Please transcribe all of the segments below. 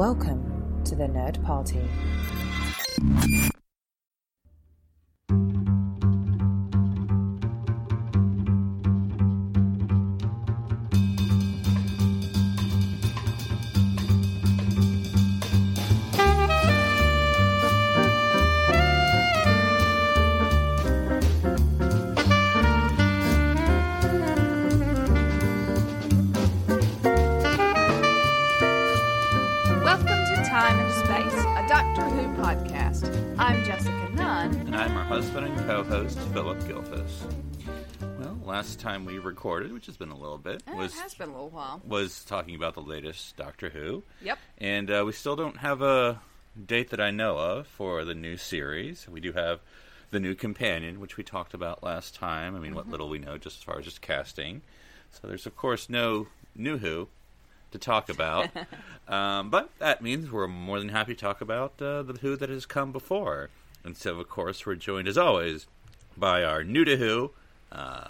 Welcome to the Nerd Party. Time we recorded, which has been a little bit, was it has been a little while. was talking about the latest Doctor Who. Yep. And uh, we still don't have a date that I know of for the new series. We do have the new companion, which we talked about last time. I mean, Mm-hmm. what little we know just as far as just casting. So there's of course no new Who to talk about. um, but that means we're more than happy to talk about uh, the Who that has come before. And so, of course, we're joined as always by our new to Who uh,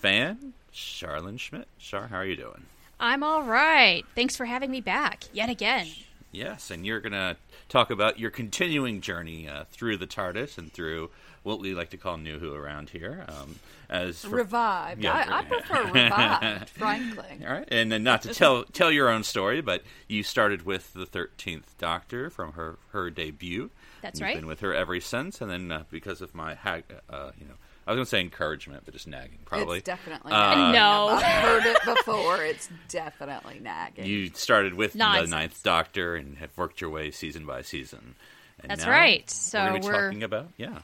fan, Charlynn Schmiedt. Char, how are you doing? I'm all right. Thanks for having me back yet again. Yes, and you're going to talk about your continuing journey uh, through the TARDIS and through what we like to call New Who around here. Um, as for- Revived. Yeah, I, I prefer revived, frankly. All right, and then not to tell tell your own story, but you started with the Thirteenth Doctor from her her debut. That's You've right. Been with her ever since, and then uh, because of my hag, uh, you know, I was going to say encouragement, but just nagging probably. It's definitely Uh. No. I've heard it before. It's definitely nagging. You started with Nonsense. the Ninth Doctor and have worked your way season by season. And That's now right. we're So going to be we're- talking about yeah.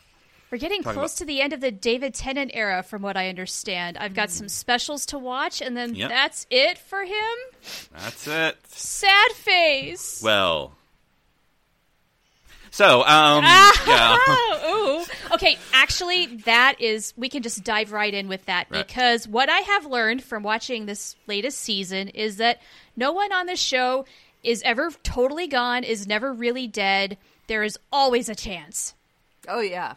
We're getting Talking close about- to the end of the David Tennant era, from what I understand. I've got some specials to watch, and then Yep. that's it for him. That's it. Sad face. Well. So, um, yeah. Ooh. Okay, actually, that is, we can just dive right in with that Right. because what I have learned from watching this latest season is that no one on this show is ever totally gone, is never really dead. There is always a chance. oh, yeah.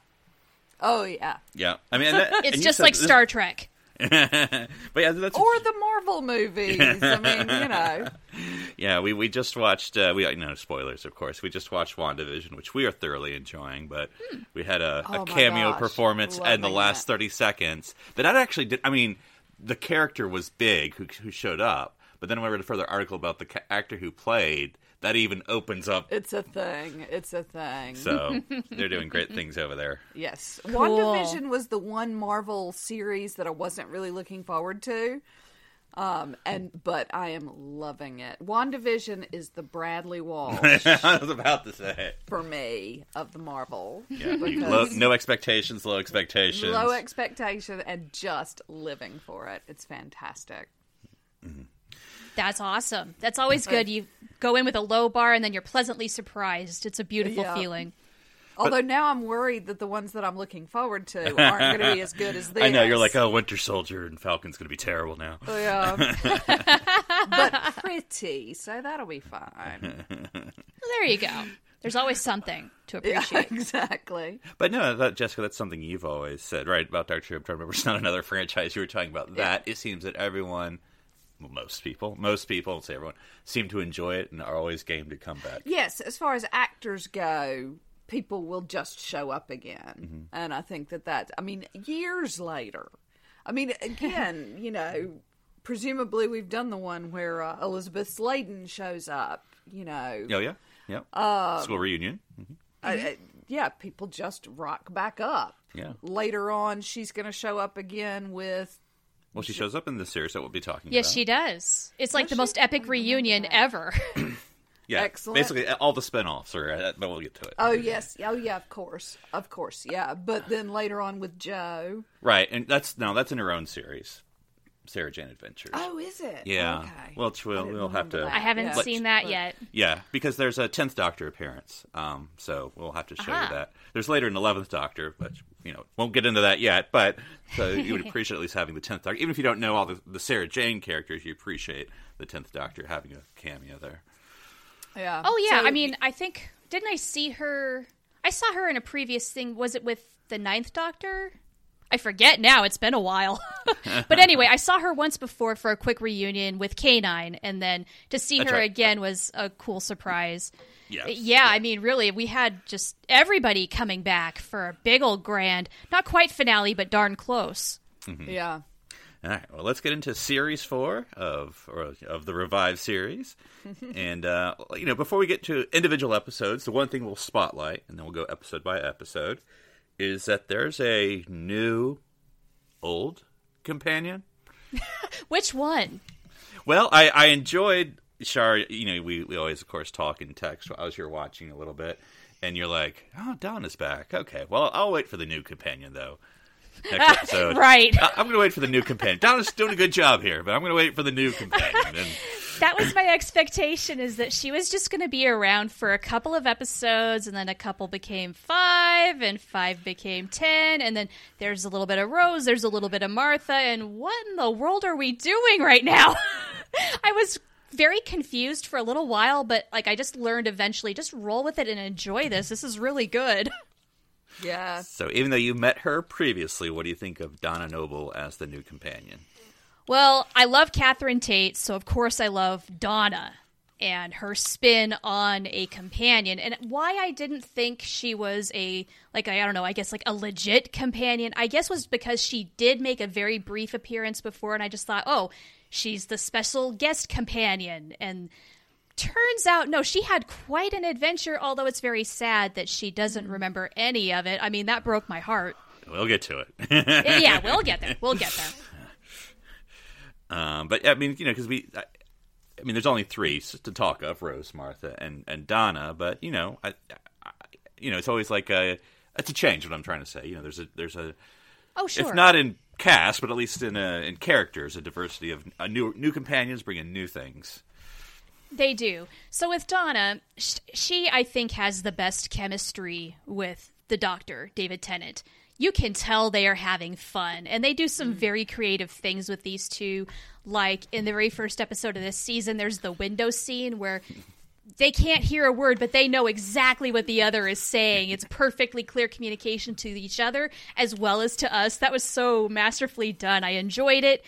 Oh, yeah. Yeah, I mean, that, It's just said like this- Star Trek. but yeah, that's Or the Marvel movies. I mean, you know. yeah. We we just watched. Uh, we no spoilers, of course. We just watched WandaVision, which we are thoroughly enjoying. But we had a, Oh a cameo gosh, performance in the last it. thirty seconds that I actually did. I mean, the character was big who who showed up, but then when I read a further article about the ca- actor who played, that even opens up. It's a thing. It's a thing. So they're doing great things over there. Yes. WandaVision was the one Marvel series that I wasn't really looking forward to. Um and but I am loving it. WandaVision is the Bradley Walsh I was about to say it. for me of the Marvel. Yeah, low, no expectations, low expectations. low expectation and just living for it. It's fantastic. That's awesome. That's always good. You go in with a low bar and then you're pleasantly surprised. It's a beautiful Yeah. feeling. Although now I'm worried that the ones that I'm looking forward to aren't going to be as good as these. I know you're like, oh, Winter Soldier and Falcon's going to be terrible now. Oh, yeah. but pretty, so that'll be fine. Well, there you go. There's always something to Yeah, appreciate. exactly. But no, that, Jessica, that's something you've always said, right? About Doctor Who. I'm trying to remember. It's not another franchise. You were talking about that. It seems that everyone, well, most people, most people, I'll say everyone, seem to enjoy it and are always game to come back. Yes, as far as actors go, people will just show up again. Mm-hmm. And I think that that, I mean, years later. I mean, again, you know, presumably we've done the one where uh, Elizabeth Sladen shows up, you know. Oh yeah, yeah. Um, School reunion. I- I- yeah, people just rock back up. Yeah. Later on, she's going to show up again with. Well, she shows up in the series that we'll be talking Yes, about. Yes, she does. It's like Does the she? most epic reunion ever. Yeah, Excellent. Basically, all the spinoffs are, uh, but we'll get to it. Oh yes, oh yeah, of course, of course, yeah. But then later on with Jo. right, and that's no, that's in her own series, Sarah Jane Adventures. Oh, is it? Yeah. Okay. Well, it's- we'll- we'll have to- that. I haven't Yeah. seen that yet. Yeah, because there's a tenth Doctor appearance, um, so we'll have to show Aha. you that. There's later an eleventh Doctor, but you know won't get into that yet. But so you would appreciate at least having the tenth Doctor, even if you don't know all the, the Sarah Jane characters, you appreciate the tenth Doctor having a cameo there. Yeah. Oh yeah, So- I mean, I think didn't I see her? I saw her in a previous thing. Was it with the Ninth Doctor? I forget now. It's been a while. but anyway, I saw her once before for a quick reunion with K9, and then to see That's her right. again was a cool surprise. Yes. Yeah, I mean, really, we had just everybody coming back for a big old grand, not quite finale, but darn close. Yeah. All right. Well, let's get into series four of or of the revived series, and uh, you know, before we get to individual episodes, the one thing we'll spotlight, and then we'll go episode by episode, is that there's a new, old companion. Which one? Well, I, I enjoyed Char. You know, we, we always, of course, talk in text. I was here watching a little bit, and you're like, "Oh, Donna's back." Okay, well, I'll wait for the new companion though. Next episode, Right. I- I'm going to wait for the new companion. Donna's doing a good job here, but I'm going to wait for the new companion. And That was my expectation is that she was just going to be around for a couple of episodes and then a couple became 5 and 5 became 10 and then there's a little bit of Rose, there's a little bit of Martha and what in the world are we doing right now? I was very confused for a little while but like I just learned eventually just roll with it and enjoy this. This is really good. Yeah. so, even though you met her previously, what do you think of Donna Noble as the new companion? Well, I love Catherine Tate, so of course I love Donna and her spin on a companion. And why I didn't think she was a like I don't know, I guess like a legit companion, I guess was because she did make a very brief appearance before and I just thought, "Oh, she's the special guest companion." And turns out no, she had quite an adventure, although it's very sad that she doesn't mm-hmm. remember any of it. I mean, that broke my heart. We'll get to it. yeah, we'll get there. We'll get there. Um, but I mean, you know, because we, I, I mean, there's only three to talk of: Rose, Martha, and and Donna. But you know, I, I, you know, it's always like a, it's a change. What I'm trying to say, you know, there's a there's a, Oh, sure. if not in cast, but at least in uh in characters, a diversity of a new new companions bringing new things. They do. So with Donna, sh- she I think has the best chemistry with the doctor, David Tennant. You can tell they are having fun, and they do some very creative things with these two. Like in the very first episode of this season, there's the window scene where they can't hear a word, but they know exactly what the other is saying. It's perfectly clear communication to each other as well as to us. That was so masterfully done. I enjoyed it.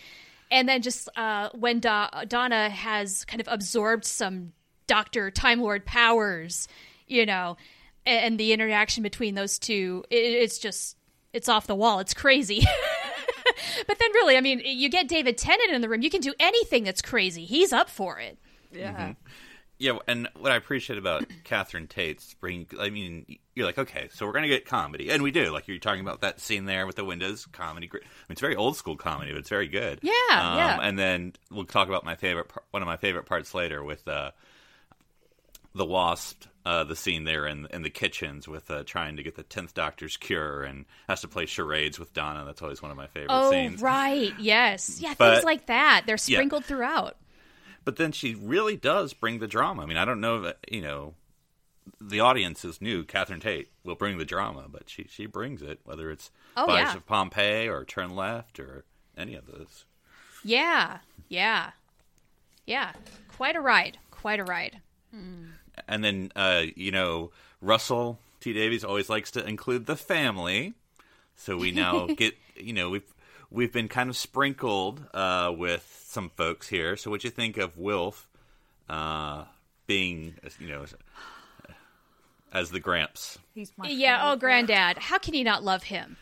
And then just uh, when Do- Donna has kind of absorbed some Doctor Time Lord powers, you know, and, and the interaction between those two, it, it's just it's off the wall. It's crazy. but then, really, I mean, you get David Tennant in the room. You can do anything that's crazy. He's up for it. Yeah. Yeah, and what I appreciate about Catherine Tate's bring, I mean, you're like, okay, so we're gonna get comedy, and we do. Like you're talking about that scene there with the windows, comedy. I mean, it's very old school comedy, but it's very good. Yeah, um, yeah. And then we'll talk about my favorite, one of my favorite parts later with uh, the wasp. Uh, the scene there in in the kitchens with uh, trying to get the tenth Doctor's cure and has to play charades with Donna. That's always one of my favorite Oh, scenes. right. Yes. Yeah, But- things like that. They're Yeah. sprinkled throughout. but then she really does bring the drama. I mean, I don't know that you know the audience is new. Catherine Tate will bring the drama, but she she brings it, whether it's Oh, Fires yeah. of Pompeii or Turn Left or any of those. Yeah. Yeah. Yeah. Quite a ride. Quite a ride. And then uh, you know Russell T Davies always likes to include the family, so we now get you know we've we've been kind of sprinkled uh, with some folks here. So what you think of Wilf uh, being you know as the Gramps? He's my Yeah, oh favorite. granddad. How can you not love him?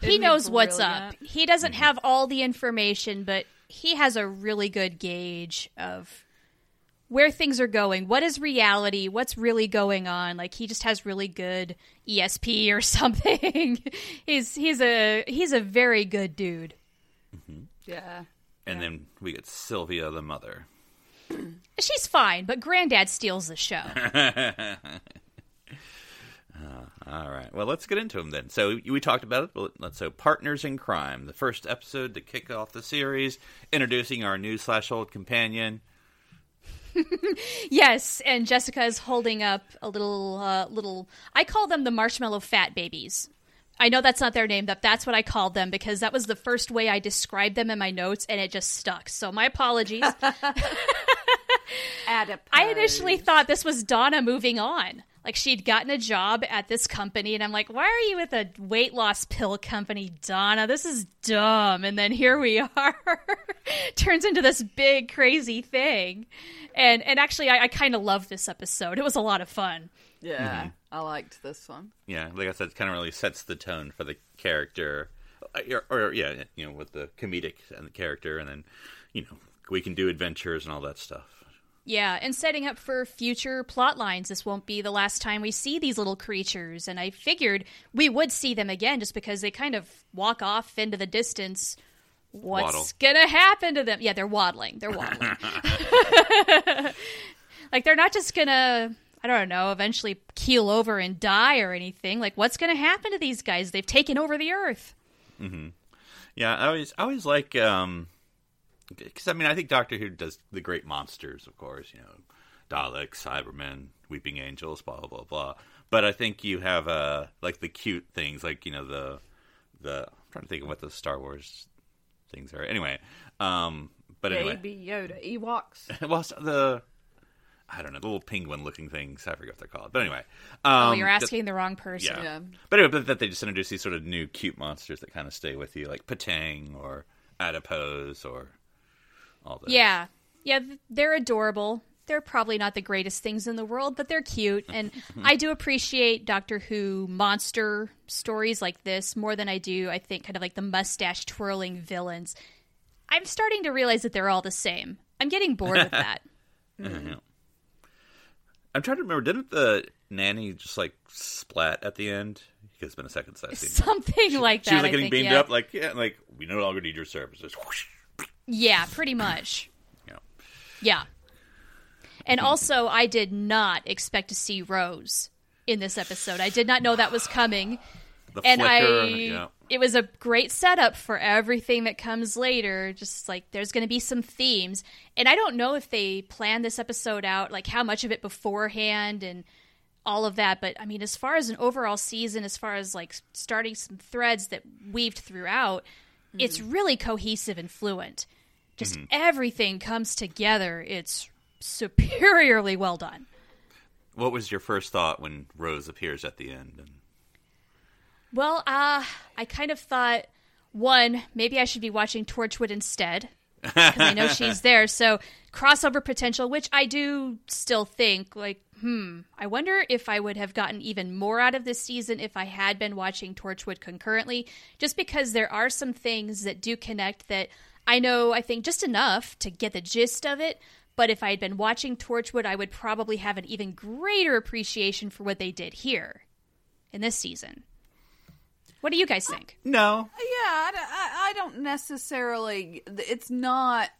He Isn't he knows what's up. He doesn't have all the information, but he has a really good gauge of where things are going. What is reality? What's really going on? Like he just has really good ESP or something. he's he's a he's a very good dude. Mm-hmm. Yeah. And then we get Sylvia, the mother. She's fine, but granddad steals the show. Uh, all right. Well, let's get into them then. So we talked about it. Let's so partners in crime, the first episode to kick off the series, introducing our new slash old companion. Yes, and Jessica is holding up a little, uh, little. I call them the marshmallow fat babies. I know that's not their name, but that's what I called them because that was the first way I described them in my notes, and it just stuck. So my apologies. Adipose. I initially thought this was Donna moving on. Like she'd gotten a job at this company, and I'm like, why are you with a weight loss pill company, Donna? This is dumb. And then here we are. Turns into this big crazy thing. And and actually I, I kinda love this episode. It was a lot of fun. Yeah, Mm-hmm. I liked this one. Yeah, like I said, it kind of really sets the tone for the character, Uh, or, or yeah, you know, with the comedic and the character, and then you know we can do adventures and all that stuff. Yeah, and setting up for future plot lines. This won't be the last time we see these little creatures, and I figured we would see them again just because they kind of walk off into the distance. What's Waddle. gonna happen to them? Yeah, they're waddling. They're waddling. like they're not just gonna I don't know, eventually keel over and die or anything. Like what's gonna happen to these guys? They've taken over the earth. Yeah, I always, I always like, um, because I mean, I think Doctor Who does the great monsters, of course, you know, Daleks, Cybermen, Weeping Angels, blah blah blah blah. But I think you have uh like the cute things, like you know the the. I'm trying to think of what the Star Wars things are. Anyway, um, but anyway, Baby Yoda, Ewoks. well, the I don't know the little penguin-looking things. I forget what they're called. But anyway, um, oh, you're the- asking the wrong person. yeah. Yeah. But anyway, but that they just introduce these sort of new cute monsters that kind of stay with you, like Pting or Adipose or all that. Yeah. Yeah, they're adorable. They're probably not the greatest things in the world, but they're cute. And I do appreciate Doctor Who monster stories like this more than I do, I think, kind of like the mustache twirling villains. I'm starting to realize that they're all the same. I'm getting bored with that. I'm trying to remember. Didn't the nanny just like splat at the end? Because it's been a second seen. Something like that. She was like I getting think, beamed yeah. up, like yeah, like we no longer need your services. Yeah, pretty much. Yeah. Yeah. And mm-hmm. also, I did not expect to see Rose in this episode. I did not know that was coming. The and flicker. I yeah. it was a great setup for everything that comes later. Just like there's going to be some themes, and I don't know if they planned this episode out, like how much of it beforehand and all of that. But I mean, as far as an overall season, as far as like starting some threads that weaved throughout, hmm. it's really cohesive and fluent. Just hmm. everything comes together. It's superiorly well done. What was your first thought when Rose appears at the end? And Well, uh, I kind of thought one, maybe I should be watching Torchwood instead because I know she's there. So crossover potential, which I do still think like, hmm, I wonder if I would have gotten even more out of this season if I had been watching Torchwood concurrently, just because there are some things that do connect that I know, I think just enough to get the gist of it. But if I had been watching Torchwood, I would probably have an even greater appreciation for what they did here in this season. What do you guys think? no, Yeah, I don't necessarily. It's not.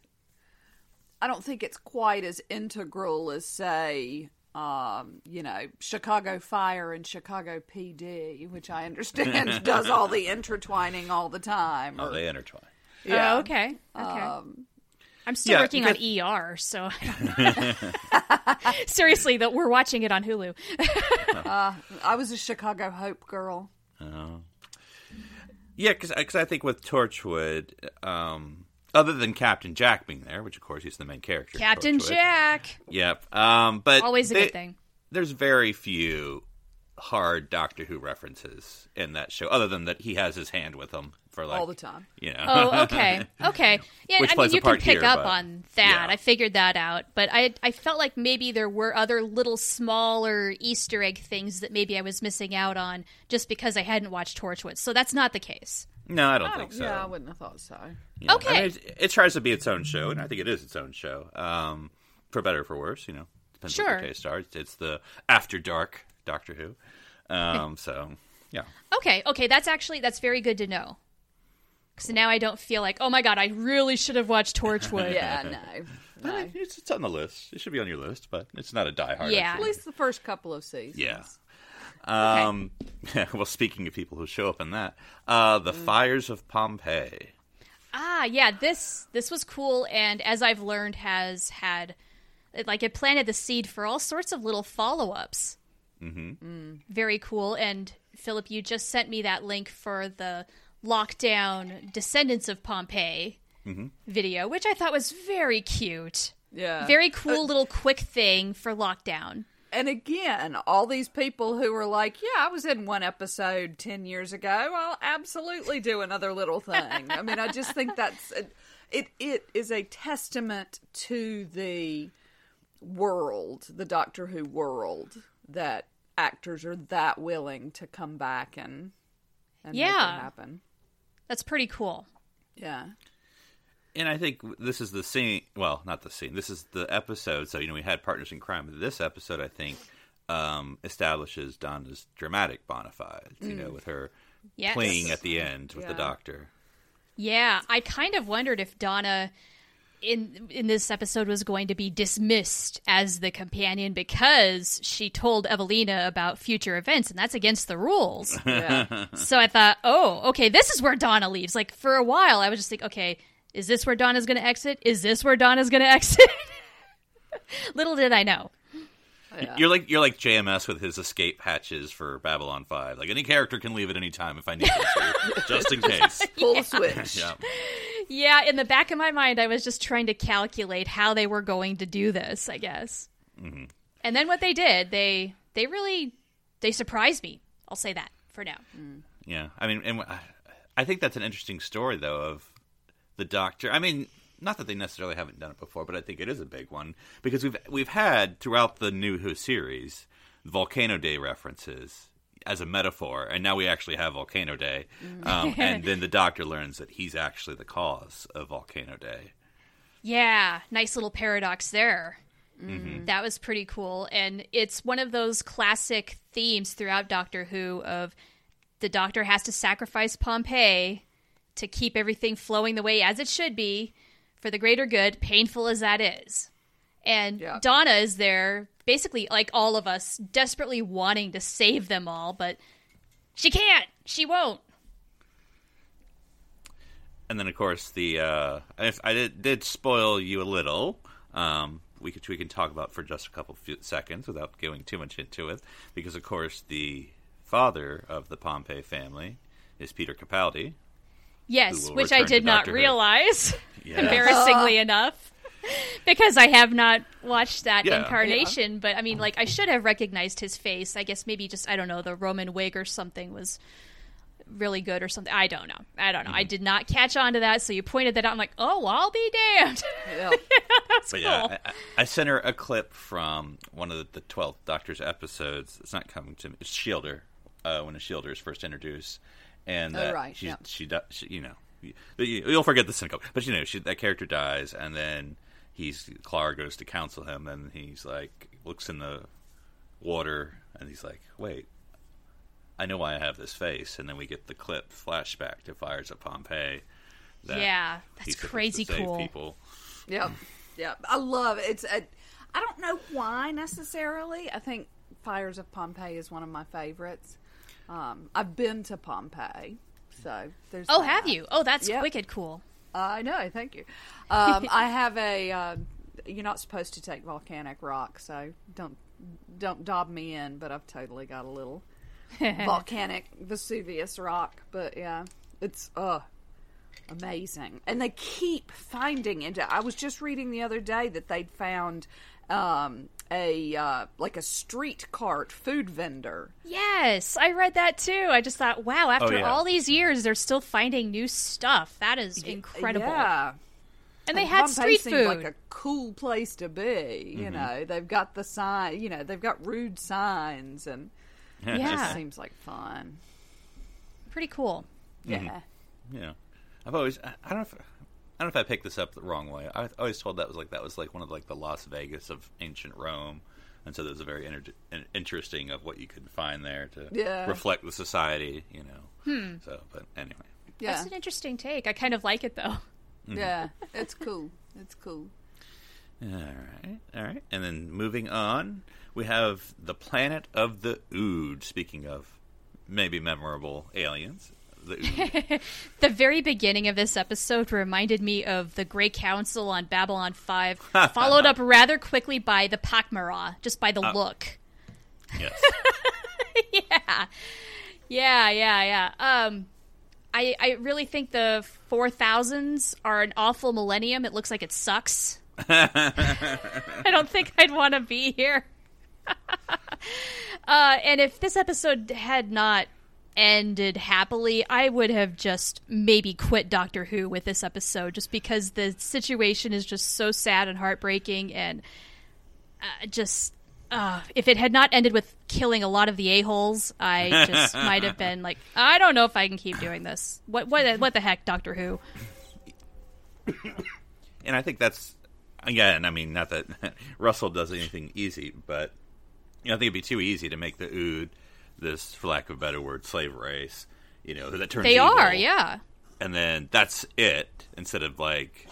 I don't think it's quite as integral as, say, um, you know, Chicago Fire and Chicago PD, which I understand does all the intertwining all the time. oh, or- they intertwine. yeah. Oh, okay. Okay. Um, I'm still yeah, working on ER, so seriously, that we're watching it on Hulu. I was a Chicago Hope girl. Oh. Yeah, because I think with Torchwood, um, other than Captain Jack being there, which of course he's the main character. Captain Torchwood. Jack, Yep. Um, but always a they- good thing. There's very few hard Doctor Who references in that show, other than that he has his hand with him for like All the time. You know. Oh, okay, okay. Yeah, Which I mean, you can pick here, up but- on that. yeah. I figured that out, but I I felt like maybe there were other little smaller Easter egg things that maybe I was missing out on just because I hadn't watched Torchwood. So that's not the case. no, I don't Oh, think so. Yeah, I wouldn't have thought so. Yeah. Okay. I mean, it, it tries to be its own show, and I think it is its own show. Um, for better or for worse, you know, depends what Sure. your taste are. It's, it's the After Dark Doctor Who. Um, so yeah, Okay, okay, that's actually that's very good to know. Because now I don't feel like, oh my god, I really should have watched Torchwood. Yeah, no. I no. mean, it's, it's on the list. It should be on your list, but it's not a diehard. Yeah. At least the first couple of seasons. Yeah. Um, well, speaking of people who show up in that, uh, the fires of Pompeii. Ah, yeah, this this was cool, and as I've learned, has had it, like it planted the seed for all sorts of little follow ups. Mm-hmm. Very cool. And Philip, you just sent me that link for the lockdown Descendants of Pompeii mm-hmm. video, which I thought was very cute. Yeah. Very cool uh, little quick thing for lockdown. And again, all these people who were like, "Yeah, I was in one episode ten years ago. I'll absolutely do another little thing." I mean, I just think that's it. It is a testament to the world, the Doctor Who world, that actors are that willing to come back and and make Yeah. it happen. That's pretty cool. Yeah. And I think this is the scene. Well, not the scene. This is the episode. So you know, we had partners in crime. But this episode, I think, um, establishes Donna's dramatic bona fides. You know, with her Yes. playing at the end with the doctor. Yeah, I kind of wondered if Donna in in this episode was going to be dismissed as the companion because she told Evelina about future events and that's against the rules. Yeah. so I thought, "Oh, okay, this is where Donna leaves." Like for a while I was just like, "Okay, is this where Donna's going to exit? Is this where Donna's going to exit?" Little did I know. Yeah. You're like you're like JMS with his escape hatches for Babylon Five. Like any character can leave at any time if I need them to, just in case. Full switch. Yeah. Yeah, in the back of my mind, I was just trying to calculate how they were going to do this. I guess, mm-hmm. and then what they did, they they really they surprised me. I'll say that for now. Mm. Yeah, I mean, and I- I think that's an interesting story, though, of the Doctor. I mean, not that they necessarily haven't done it before, but I think it is a big one because we've we've had throughout the New Who series Volcano Day references as a metaphor, and now we actually have Volcano Day, mm. um, and then the Doctor learns that he's actually the cause of Volcano Day. Yeah, nice little paradox there. Mm-hmm. Mm, that was pretty cool, and it's one of those classic themes throughout Doctor Who of the Doctor has to sacrifice Pompeii to keep everything flowing the way as it should be for the greater good, painful as that is. And Yeah. Donna is there, basically like all of us, desperately wanting to save them all, but she can't. She won't. And then, of course, the uh, if I did, did spoil you a little. Um, we could we can talk about for just a couple few seconds without going too much into it, because of course the father of the Pompeii family is Peter Capaldi. Yes, which I did not Who. realize, Yeah. embarrassingly enough, because I have not watched that Yeah. incarnation. But I mean, like, I should have recognized his face. I guess maybe just I don't know the Roman wig or something was really good or something. I don't know. I don't know. Mm-hmm. I did not catch on to that. So you pointed that out. I'm like, oh, I'll be damned. Yeah. That's But cool. yeah, I, I sent her a clip from one of the, the 12th Doctor's episodes. It's not coming to me. It's Ashildr, uh, when Ashildr is first introduced. And Oh, that right, she's, yeah. she, does, she, you know, you, you'll forget the in a couple. But, you know, she, that character dies, and then he's Clara goes to counsel him, and he's like, looks in the water, and he's like, wait, I know why I have this face. And then we get the clip flashback to Fires of Pompeii. that Yeah, that's he's supposed to crazy save cool. People. Yep. Yep. I love it. It's a, I don't know why necessarily. I think Fires of Pompeii is one of my favorites. Um, I've been to Pompeii, so there's. Oh, that. have you? Oh, that's Yep. wicked cool. I know. Thank you. Um, I have a. Uh, you're not supposed to take volcanic rock, so don't don't dob me in. But I've totally got a little volcanic Vesuvius rock. But yeah, it's uh amazing, and they keep finding it. I was just reading the other day that they'd found um, a uh, like a street cart food vendor. Yes, I read that too. I just thought, wow, after Oh, yeah. all these years, they're still finding new stuff. That is incredible. Yeah. And they had Pompeii street food. like a cool place to be. You know, they've got the sign. You know, they've got rude signs, and it Yeah. just seems like fun. Pretty cool. Yeah, Yeah, I've always I I don't know if I don't know if I picked this up the wrong way. I always told that was like that was like one of like the Las Vegas of ancient Rome, and so there's a very inter- interesting of what you could find there to Yeah. reflect the society, you know. Hmm. So, but anyway, yeah, That's an interesting take. I kind of like it though. Mm-hmm. yeah. It's cool. It's cool. all right, all right, and then moving on, we have the planet of the Ood. Speaking of maybe memorable aliens, the The very beginning of this episode reminded me of the Grey Council on Babylon 5, followed up rather quickly by the Pak'ma'ra, just by the look. yes, yeah. Yeah, yeah, yeah. Um I I really think the 4000s are an awful millennium. It looks like it sucks. I don't think I'd want to be here. uh, and if this episode had not ended happily, I would have just maybe quit Doctor Who with this episode just because the situation is just so sad and heartbreaking and uh, just uh, if it had not ended with killing a lot of the a-holes, I just might have been like, I don't know if I can keep doing this. What what what the heck, Doctor Who? and I think that's again. I mean, not that Russell does anything easy, but you know, I think it'd be too easy to make the Ood this, for lack of a better word, slave race. You know, that turns They evil, are, yeah. and then that's it instead of like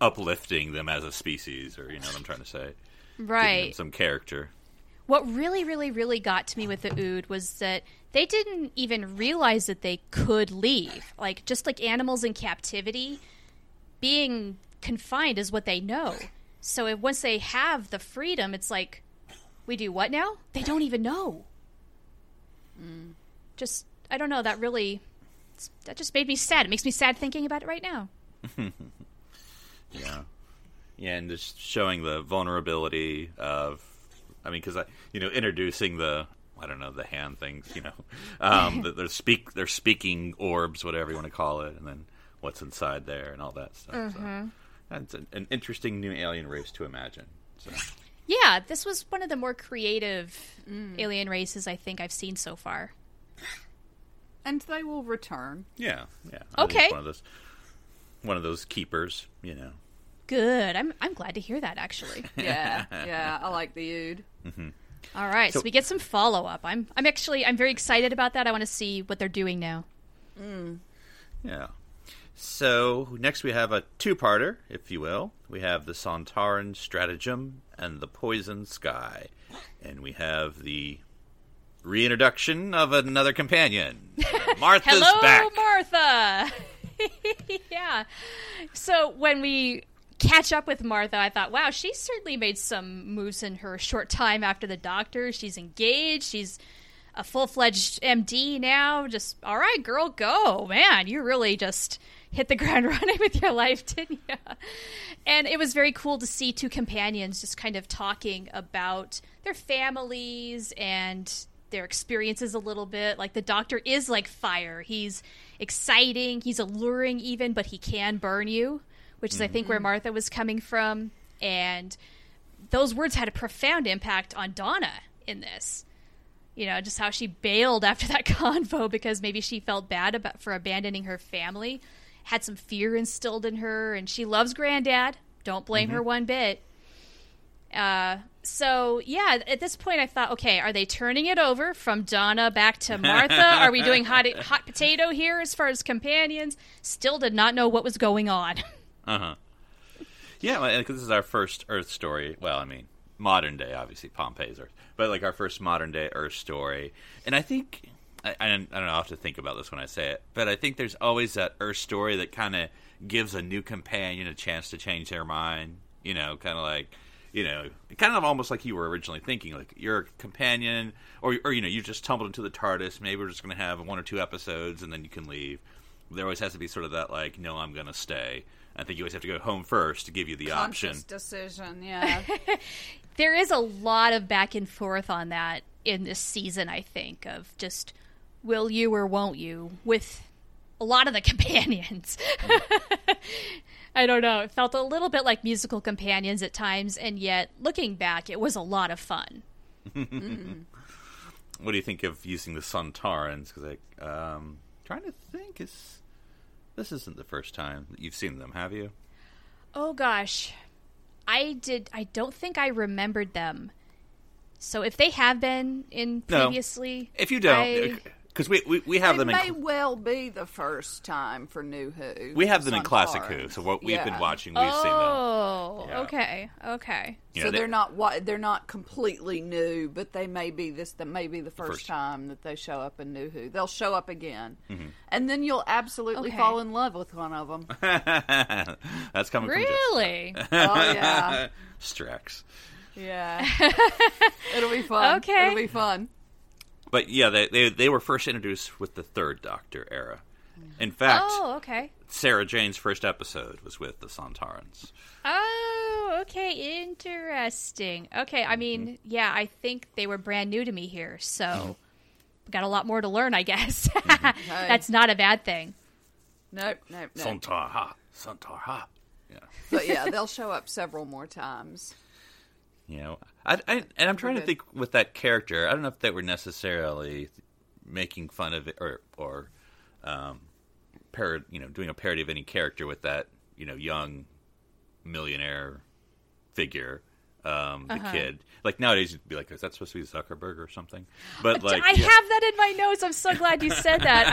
uplifting them as a species, or you know what I'm trying to say, Right. some character. What really, really, really got to me with the Ood was that they didn't even realize that they could leave. Like, just like animals in captivity, being confined is what they know. So if, once they have the freedom, it's like, we do what now? They don't even know. Just, I don't know. That really, that just made me sad. It makes me sad thinking about it right now. Yeah, yeah, and just showing the vulnerability of, I mean, because I, you know, introducing the, I don't know, the hand things, you know, um, the, they're speak, they're speaking orbs, whatever you want to call it, and then what's inside there and all that stuff. So that's an, an interesting new alien race to imagine. So Yeah, this was one of the more creative mm. alien races I think I've seen so far. And they will return. yeah, yeah, I think Okay. one of those, one of those keepers, you know. Good. I'm I'm glad to hear that actually. Yeah, yeah. I like the Ood. Mm-hmm. All right, so, So- we get some follow up. I'm I'm actually I'm very excited about that. I want to see what they're doing now. Mm. Yeah. So next we have a two-parter, if you will. We have the Sontaran stratagem and the Poison Sky, and we have the reintroduction of another companion. Martha's Hello, back. Martha. yeah. So when we catch up with Martha, I thought, wow, she certainly made some moves in her short time after the doctor. She's engaged. She's a full fledged MD now. Just all right, girl, go, man. You really just hit the ground running with your life, didn't you? And it was very cool to see two companions just kind of talking about their families and their experiences a little bit. Like the doctor is like fire. He's exciting, he's alluring even, but he can burn you, which is I think where mm-hmm. Martha was coming from. And those words had a profound impact on Donna in this. You know, just how she bailed after that convo because maybe she felt bad about for abandoning her family, had some fear instilled in her, and she loves granddad. Don't blame her one bit. Uh, so yeah, at this point, I thought, okay, are they turning it over from Donna back to Martha? are we doing hot hot potato here as far as companions? Still did not know what was going on. Uh huh. Yeah, because this is our first Earth story. Well, I mean, modern day, obviously Pompeii's Earth, but like our first modern day Earth story. And I think I, I don't I don't know. I have to think about this when I say it, but I think there's always that Earth story that kind of gives a new companion a chance to change their mind. You know, kind of like you know, kind of almost like you were originally thinking. Like you're a companion, or or you know, you just tumbled into the TARDIS. Maybe we're just going to have one or two episodes, and then you can leave. There always has to be sort of that like, no, I'm going to stay. I think you always have to go home first to give you the option. Decision. Yeah. there is a lot of back and forth on that in this season, I think, of just will you or won't you with a lot of the companions. I don't know. It felt a little bit like musical companions at times, and yet looking back, it was a lot of fun. What do you think of using the Sontarans? Because like, um, trying to think is this isn't the first time that you've seen them, have you? Oh gosh. I did I don't think I remembered them. So if they have been in No. previously If you don't, I- because we, we we have it them in may cl- well be the first time for New Who. we have them in Sontarans. classic Who. So what we've been watching, we've seen them. Oh, Yeah. okay. Okay. You so know, they- they're not wa- they're not completely new, but they may be this that may be the first, first. time that they show up in New Who. They'll show up again, Mm-hmm. and then you'll absolutely Okay. fall in love with one of them. That's coming Really? oh yeah, from Strax. yeah. It'll be fun. Okay. it'll be fun. But yeah, they, they they were first introduced with the third Doctor era. In fact, oh, okay. Sarah Jane's first episode was with the Sontarans. Oh, okay, interesting. Okay, I mean, mm-hmm. yeah, I think they were brand new to me here, so mm-hmm. got a lot more to learn, I guess. Mm-hmm. That's not a bad thing. Nope, nope, nope. Sontar ha, Sontar ha. Yeah. But yeah, they'll show up several more times. You know, I, I and I'm trying to think with that character. I don't know if they were necessarily making fun of it or or um, parod, you know, doing a parody of any character with that you know young millionaire figure, um, the Uh-huh. kid. Like nowadays, you'd be like, "Is that supposed to be Zuckerberg or something?" But like, I yeah. have that in my notes. I'm so glad you said that.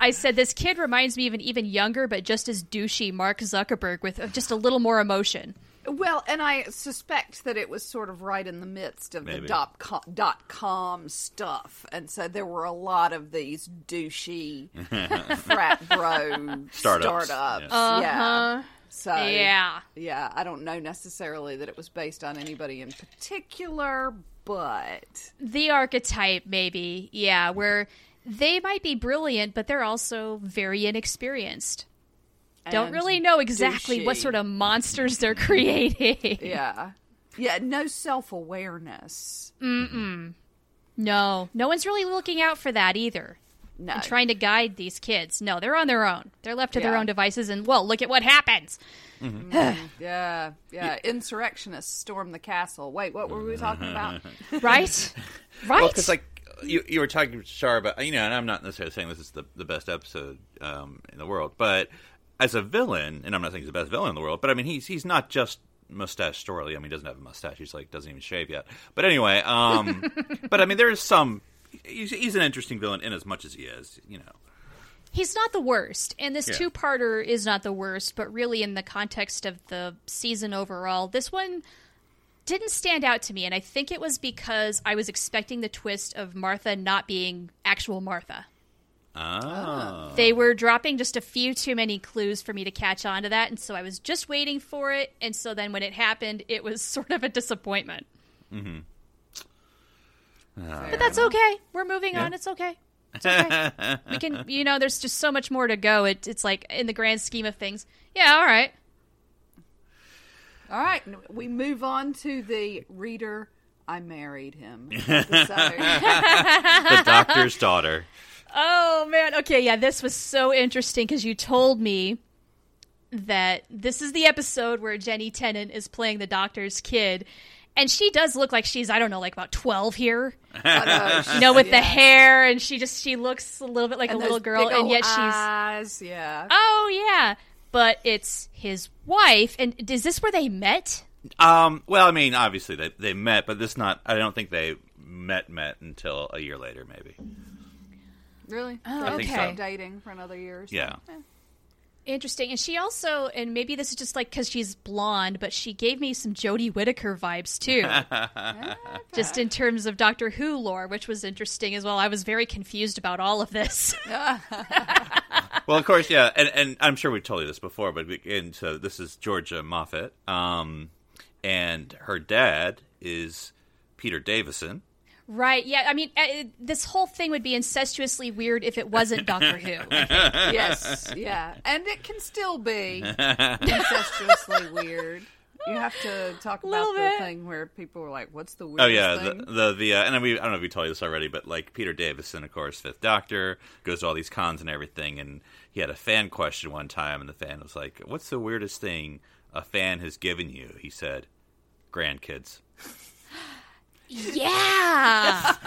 I, I said this kid reminds me of an even younger, but just as douchey Mark Zuckerberg with uh, just a little more emotion. Well, and I suspect that it was sort of right in the midst of Maybe. the dot com, dot com stuff, and so there were a lot of these douchey frat bro Startups, startups. yes. Yeah. So Yeah. yeah, I don't know necessarily that it was based on anybody in particular, but The archetype, maybe, yeah, where they might be brilliant, but they're also very inexperienced. Don't really know exactly what sort of monsters they're creating. Yeah, yeah, no self awareness. Mm-mm. No, no one's really looking out for that either. No, And trying to guide these kids. No, they're on their own. They're left to their own devices, and well, look at what happens. yeah, yeah. Insurrectionists storm the castle. Wait, what were we talking about? Right? right? Well, like you, you were talking, Char, about you know, and I'm not necessarily saying this is the the best episode um, in the world, but as a villain, and I'm not saying he's the best villain in the world, but I mean he's he's not just mustache Storley. I mean, he doesn't have a mustache. He's like doesn't even shave yet. But anyway, um, but I mean, there is some. He's, he's an interesting villain in as much as he is, you know. He's not the worst, and this Yeah. two-parter is not the worst, but really in the context of the season overall, this one didn't stand out to me, and I think it was because I was expecting the twist of Martha not being actual Martha. Ah, They were dropping just a few too many clues for me to catch on to that, and so I was just waiting for it, and so then when it happened, it was sort of a disappointment. But that's okay. We're moving on. It's okay. It's okay. we can, you know, there's just so much more to go. It, it's like in the grand scheme of things. Yeah, all right. All right, we move on to the reader. I married him. the doctor's daughter. Oh man. Okay, yeah, this was so interesting because you told me that this is the episode where Jenny Tennant is playing the doctor's kid. And she does look like she's, I don't know, like about 12 here. I know, You know, with the hair, and she just, she looks a little bit like And a little girl, and ol' yet she's, yeah. oh yeah. But it's his wife. And is this where they met? Um, well, I mean, obviously they they met, but this not. I don't think they met met until a year later, maybe. Really? Oh, So I think they're so. Dating for another year. Or so. Yeah. Interesting. And she also, and maybe this is just like because she's blonde, but she gave me some Jodie Whittaker vibes too. just in terms of Doctor Who lore, which was interesting as well. I was very confused about all of this. Well, of course, yeah, and and I'm sure we told you this before, but we, and so this is Georgia Moffett, um, and her dad is Peter Davison. Right. Yeah. I mean, uh, this whole thing would be incestuously weird if it wasn't Doctor Who. yes, yeah, and it can still be incestuously weird. You have to talk about the bit. thing where people were like, "What's the Oh weirdest yeah, thing?" the the, the uh, and I, mean, I don't know if we told you this already, but like Peter Davison, of course, Fifth Doctor, goes to all these cons and everything, and he had a fan question one time, and the fan was like, "What's the weirdest thing a fan has given you?" He said, "Grandkids." Yeah.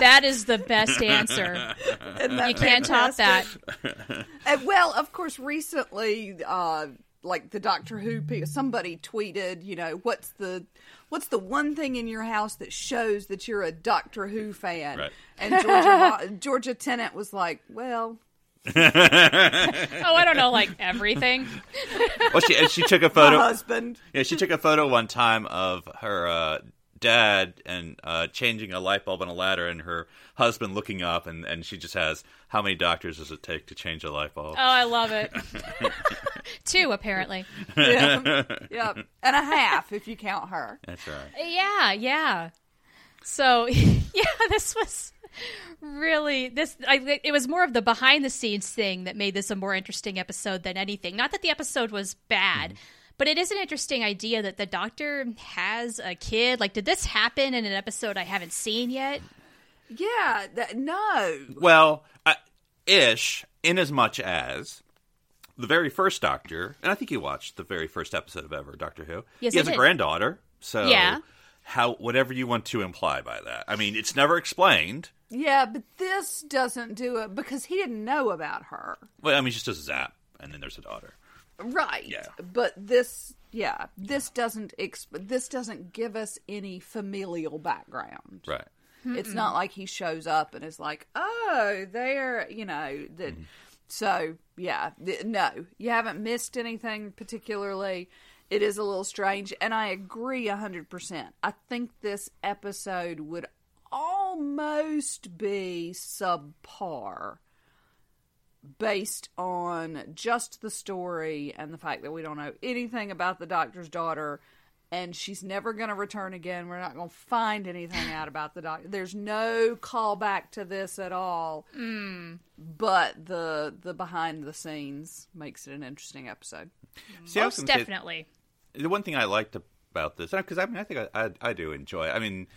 that is the best answer. You can't top that. fantastic? Uh, well, of course, recently, uh, like the Doctor Who, somebody tweeted, you know, what's the what's the one thing in your house that shows that you're a Doctor Who fan? Right. And Georgia, Georgia Tennant was like, well, Oh, I don't know, like everything. Well, she she took a my photo. husband. Yeah, she took a photo one time of her uh, dad and uh, changing a light bulb on a ladder, and her husband looking up, and, and she just has how many doctors does it take to change a light bulb? Oh, I love it. Two, apparently. Yeah, yeah, and a half if you count her. That's right. Yeah, yeah. So, yeah, this was really this. I, it was more of the behind the scenes thing that made this a more interesting episode than anything. Not that the episode was bad, But it is an interesting idea that the doctor has a kid. Like, did this happen in an episode I haven't seen yet? Yeah, that, no. Well, uh, ish, in as much as the very first Doctor, and I think you watched the very first episode of ever Doctor Who. Yes, he I has a granddaughter, so Yeah. how whatever you want to imply by that. I mean, it's never explained. Yeah, but this doesn't do it because he didn't know about her. Well, I mean, she just does a zap, and then there's a daughter. Right. Yeah. But this, yeah, this doesn't exp- this doesn't give us any familial background. Right. It's not like he shows up and is like, "Oh, they're," you know, that. Mm-hmm. So yeah, th- no, you haven't missed anything particularly. It is a little strange, and I agree hundred percent. I think this episode would almost be subpar based on just the story and the fact that we don't know anything about the doctor's daughter and she's never going to return again. We're not going to find anything out about the doctor. There's no callback to this at all. Mm. But the the behind the scenes makes it an interesting episode. Mm. See, Most gonna say- definitely. the one thing I liked about this, because I mean, I think I, I, I do enjoy. I mean,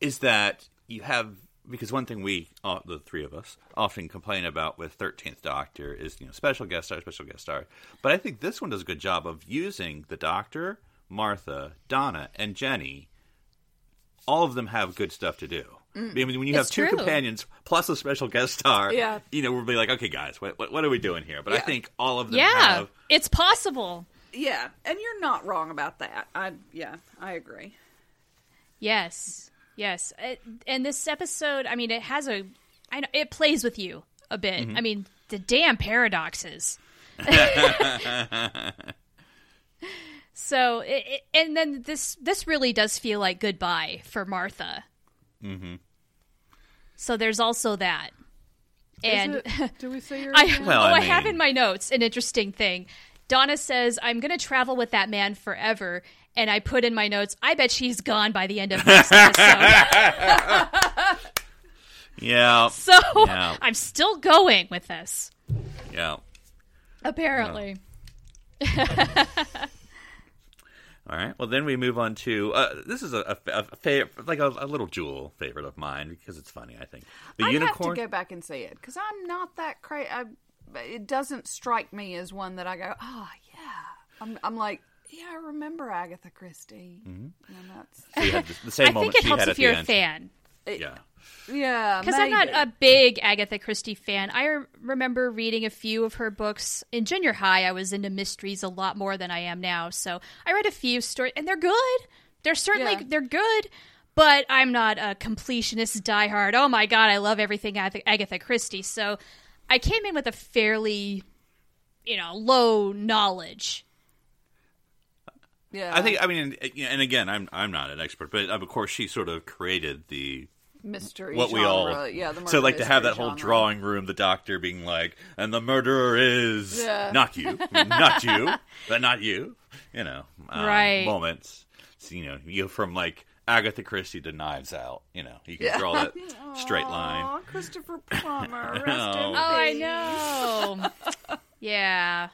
is that you have because one thing we, uh, the three of us, often complain about with Thirteenth Doctor is you know special guest star, special guest star. But I think this one does a good job of using the Doctor, Martha, Donna, and Jenny. All of them have good stuff to do. I mean, when you have two true. companions plus a special guest star, Yeah. you know, we'll be like, okay, guys, what, what, what are we doing here? But I think all of them Yeah, have it's possible. Yeah, and you're not wrong about that. I yeah, I agree. Yes, yes. It, and this episode, I mean, it has a, I know it plays with you a bit. I mean, the damn paradoxes. so, it, it, and then this this really does feel like goodbye for Martha. Mm-hmm. So there's also that. And do we see her? I, Well, oh, I I, have in my notes an interesting thing. Donna says, I'm going to travel with that man forever. And I put in my notes, I bet she's gone by the end of next episode. yeah, So Yeah. I'm still going with this, yeah. apparently. All right. Well, then we move on to uh, this is a, a, a favorite, like a, a little jewel favorite of mine because it's funny. I think the unicorn. I'd unicorn. have to go back and see it because I'm not that crazy. It doesn't strike me as one that I go, oh yeah. I'm, I'm like, yeah, I remember Agatha Christie. Mm-hmm. And that's So you have the, the same I moment think it helps if you're a end. fan. Yeah. yeah, Because I'm not a big Agatha Christie fan. I re- remember reading a few of her books. In junior high, I was into mysteries a lot more than I am now. So I read a few stories, and they're good. They're certainly Yeah. they're good, but I'm not a completionist diehard. Oh my god, I love everything Agatha, Agatha Christie. So I came in with a fairly, you know, low knowledge. Yeah, I think. I mean, and, and again, I'm I'm not an expert, but of course, she sort of created the mystery. what we all. yeah. The so like to have that mystery whole genre. drawing room, the doctor being like, and the murderer is Yeah. not you, not you, but not you. You know, um, Right. Moments. So, you know, you from like Agatha Christie to Knives Out. You know, you can Yeah. draw that straight line. Aw, Christopher Plummer. Rest in Oh. Oh, I know. yeah.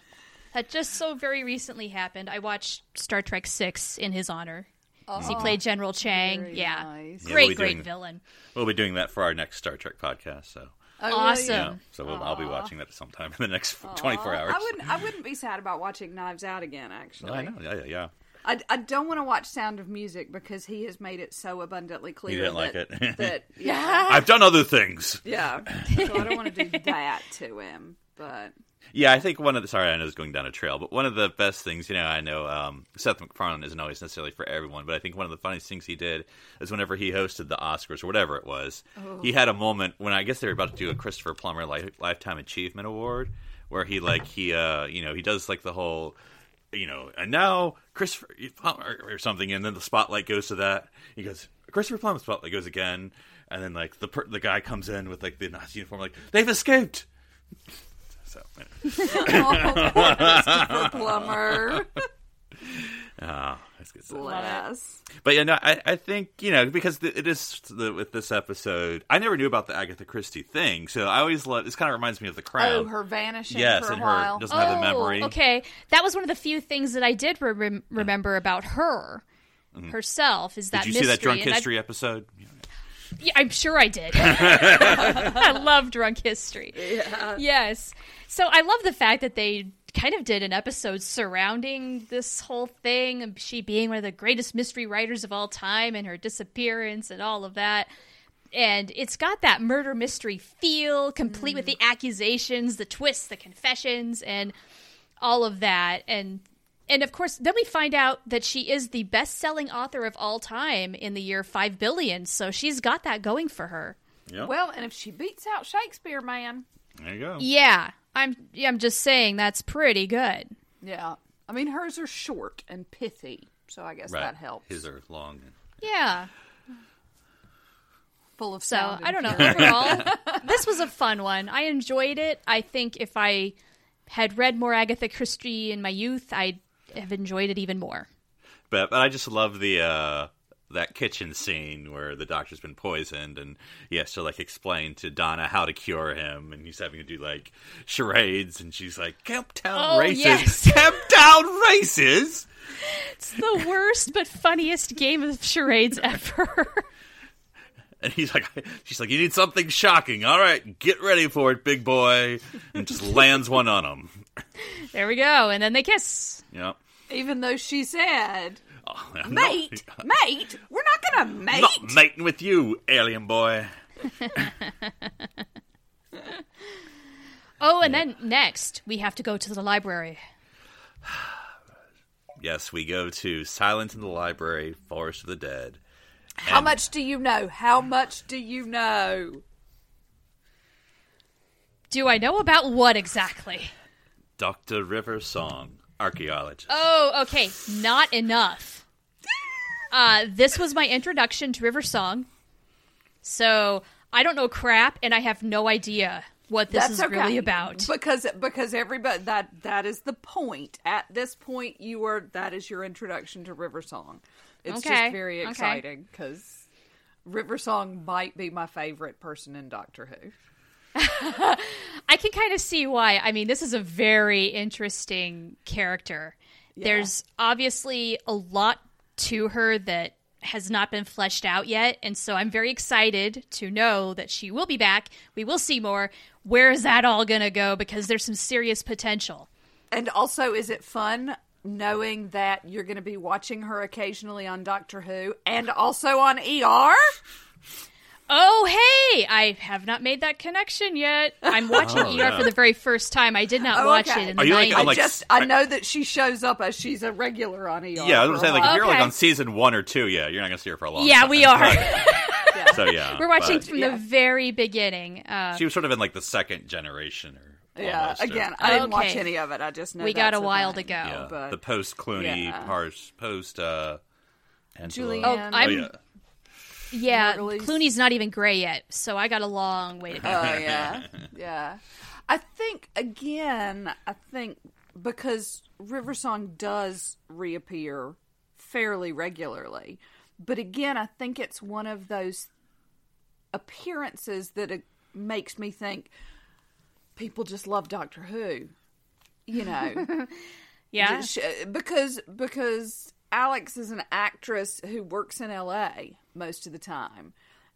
That just so very recently happened. I watched Star Trek 6 in his honor. he oh, played General Chang. very yeah. nice. Yeah, Great, we'll great doing- villain. We'll be doing that for our next Star Trek podcast. So, Oh. Awesome. yeah, so we'll, I'll be watching that sometime in the next 24 hours. I wouldn't. I wouldn't be sad about watching Knives Out again. Actually, I know. Yeah, yeah, yeah. I, I don't want to watch Sound of Music because he has made it so abundantly clear didn't like it. that yeah, I've done other things. yeah. So I don't want to do that to him. But Yeah, I think one of the sorry, I know it's going down a trail, but one of the best things, you know, I know um, Seth MacFarlane isn't always necessarily for everyone, but I think one of the funniest things he did is whenever he hosted the Oscars or whatever it was, he had a moment when I guess they were about to do a Christopher Plummer Li- Lifetime Achievement Award, where he like he uh you know he does like the whole. You know, and now Christopher Plummer or something, and then the spotlight goes to that. He goes, Christopher Plummer spotlight goes again, and then like the per- the guy comes in with like the Nazi uniform, like they've escaped. So, oh, poor Christopher Plummer. Ah, That's good stuff. Bless. But yeah, no, I, I think you know because the, it is the, with this episode. I never knew about the Agatha Christie thing, so I always love. This kind of reminds me of the Crown. Oh, her vanishing Yes, for a and her doesn't have a memory. Oh, Okay, that was one of the few things that I did re- remember about her herself. Is that Mm-hmm. Did you see that drunk and I- history episode? Yeah, I'm sure I did. I love drunk history. Yes. So I love the fact that they kind of did an episode surrounding this whole thing, of she being one of the greatest mystery writers of all time and her disappearance and all of that. And it's got that murder mystery feel, complete with mm. the accusations, the twists, the confessions, and all of that. And and of course, then we find out that she is the best-selling author of all time in the year five billion. So she's got that going for her. Yeah. Well, and if she beats out Shakespeare, man, there you go. Yeah, I'm. Yeah, I'm just saying that's pretty good. yeah. I mean, hers are short and pithy, so I guess right. that helps. His are long. Yeah. Full of So. I don't and know. Overall, this was a fun one. I enjoyed it. I think if I had read more Agatha Christie in my youth, I'd have enjoyed it even more. But but I just love the uh that kitchen scene where the doctor's been poisoned and he has to like explain to Donna how to cure him and he's having to do like charades and she's like Camptown Oh, races yes. Camptown races It's the worst but funniest game of charades ever. and he's like she's like you need something shocking all right get ready for it big boy and just lands one on him there we go, and then they kiss. yeah Even though she said, oh, I'm mate, mate, we're not going to mate. not, not mating with you alien boy Oh, and then next we have to go to the library. yes we go to Silent in the Library Forest of the Dead How And- much do you know? How much do you know? Do I know about what exactly? Dr. River Song, archaeologist. Oh, okay. Not enough. Uh, this was my introduction to River Song. So I don't know crap, and I have no idea what this That's is okay. really about. because because everybody that that is the point. At this point, you are that is your introduction to River Song. It's Okay, just very exciting because River Song might be my favorite person in Doctor Who. I can kind of see why. I mean, this is a very interesting character. There's obviously a lot to her that has not been fleshed out yet, and so I'm very excited to know that she will be back. We will see more. Where is that all going to go? Because there's some serious potential. And also, is it fun knowing that you're going to be watching her occasionally on Doctor Who and also on ER? Oh, hey! I have not made that connection yet. I'm watching Oh, ER yeah. for the very first time. I did not Oh, watch okay. it in the Are you like 90s. on, I just I know that she shows up as she's a regular on ER. yeah, I was for gonna say like while. if you're like on season one or two, yeah, you're not gonna see her for a long. yeah, time. we are. So yeah, We're watching but from yeah. the very beginning. Uh, She was sort of in like the second generation, or yeah. almost, or- Again, I didn't watch any of it. I just know We got a while thing. to go. yeah, but- the post Clooney, Yeah. pars- post uh, Angela. Julianne. Oh, Oh, I'm yeah, yeah. Released. Clooney's not even gray yet, so I got a long way to go. Oh yeah, yeah. I think again. I think because River Song does reappear fairly regularly, but again, I think it's one of those appearances that it makes me think people just love Doctor Who. You know, yeah, because because Alex is an actress who works in L.A. most of the time,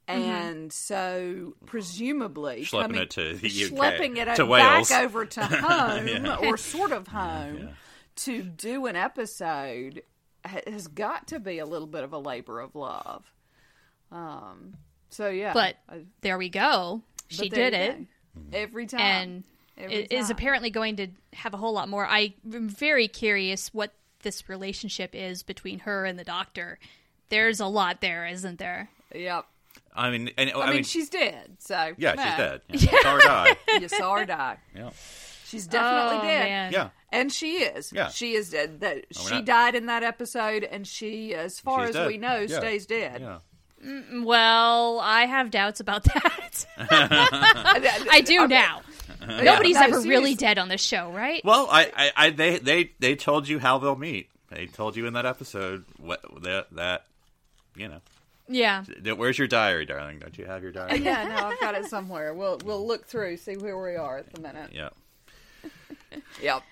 and so presumably Schlepping coming- it to the UK, schlepping it to back Wales. over to home or sort of home to do an episode has got to be a little bit of a labor of love. Um. So yeah, but I- there we go. She did it, go. every time, and Every it is time. apparently going to have a whole lot more. I'm very curious what this relationship is between her and the Doctor. There's a lot there, isn't there? Yep. I mean, and, I, I, mean, mean, she's dead. So yeah, nah. she's dead. Yeah. Saw her die. You saw her die. Yeah, She's definitely oh, dead. Man. yeah. And she is. Yeah. She is dead. That Oh, she not- died in that episode, and she, as far She's as dead. we know, Yeah. stays dead. Yeah. Mm, well, I have doubts about that. I, I do now. Nobody's No, ever really dead on this show, right? Well, I, I, I, they, they, they told you how they'll meet. they told you in that episode what that that you know. Yeah. Where's your diary, darling? Don't you have your diary? yeah, no, I've got it somewhere. We'll we'll look through, see where we are at the minute. yeah. Yep.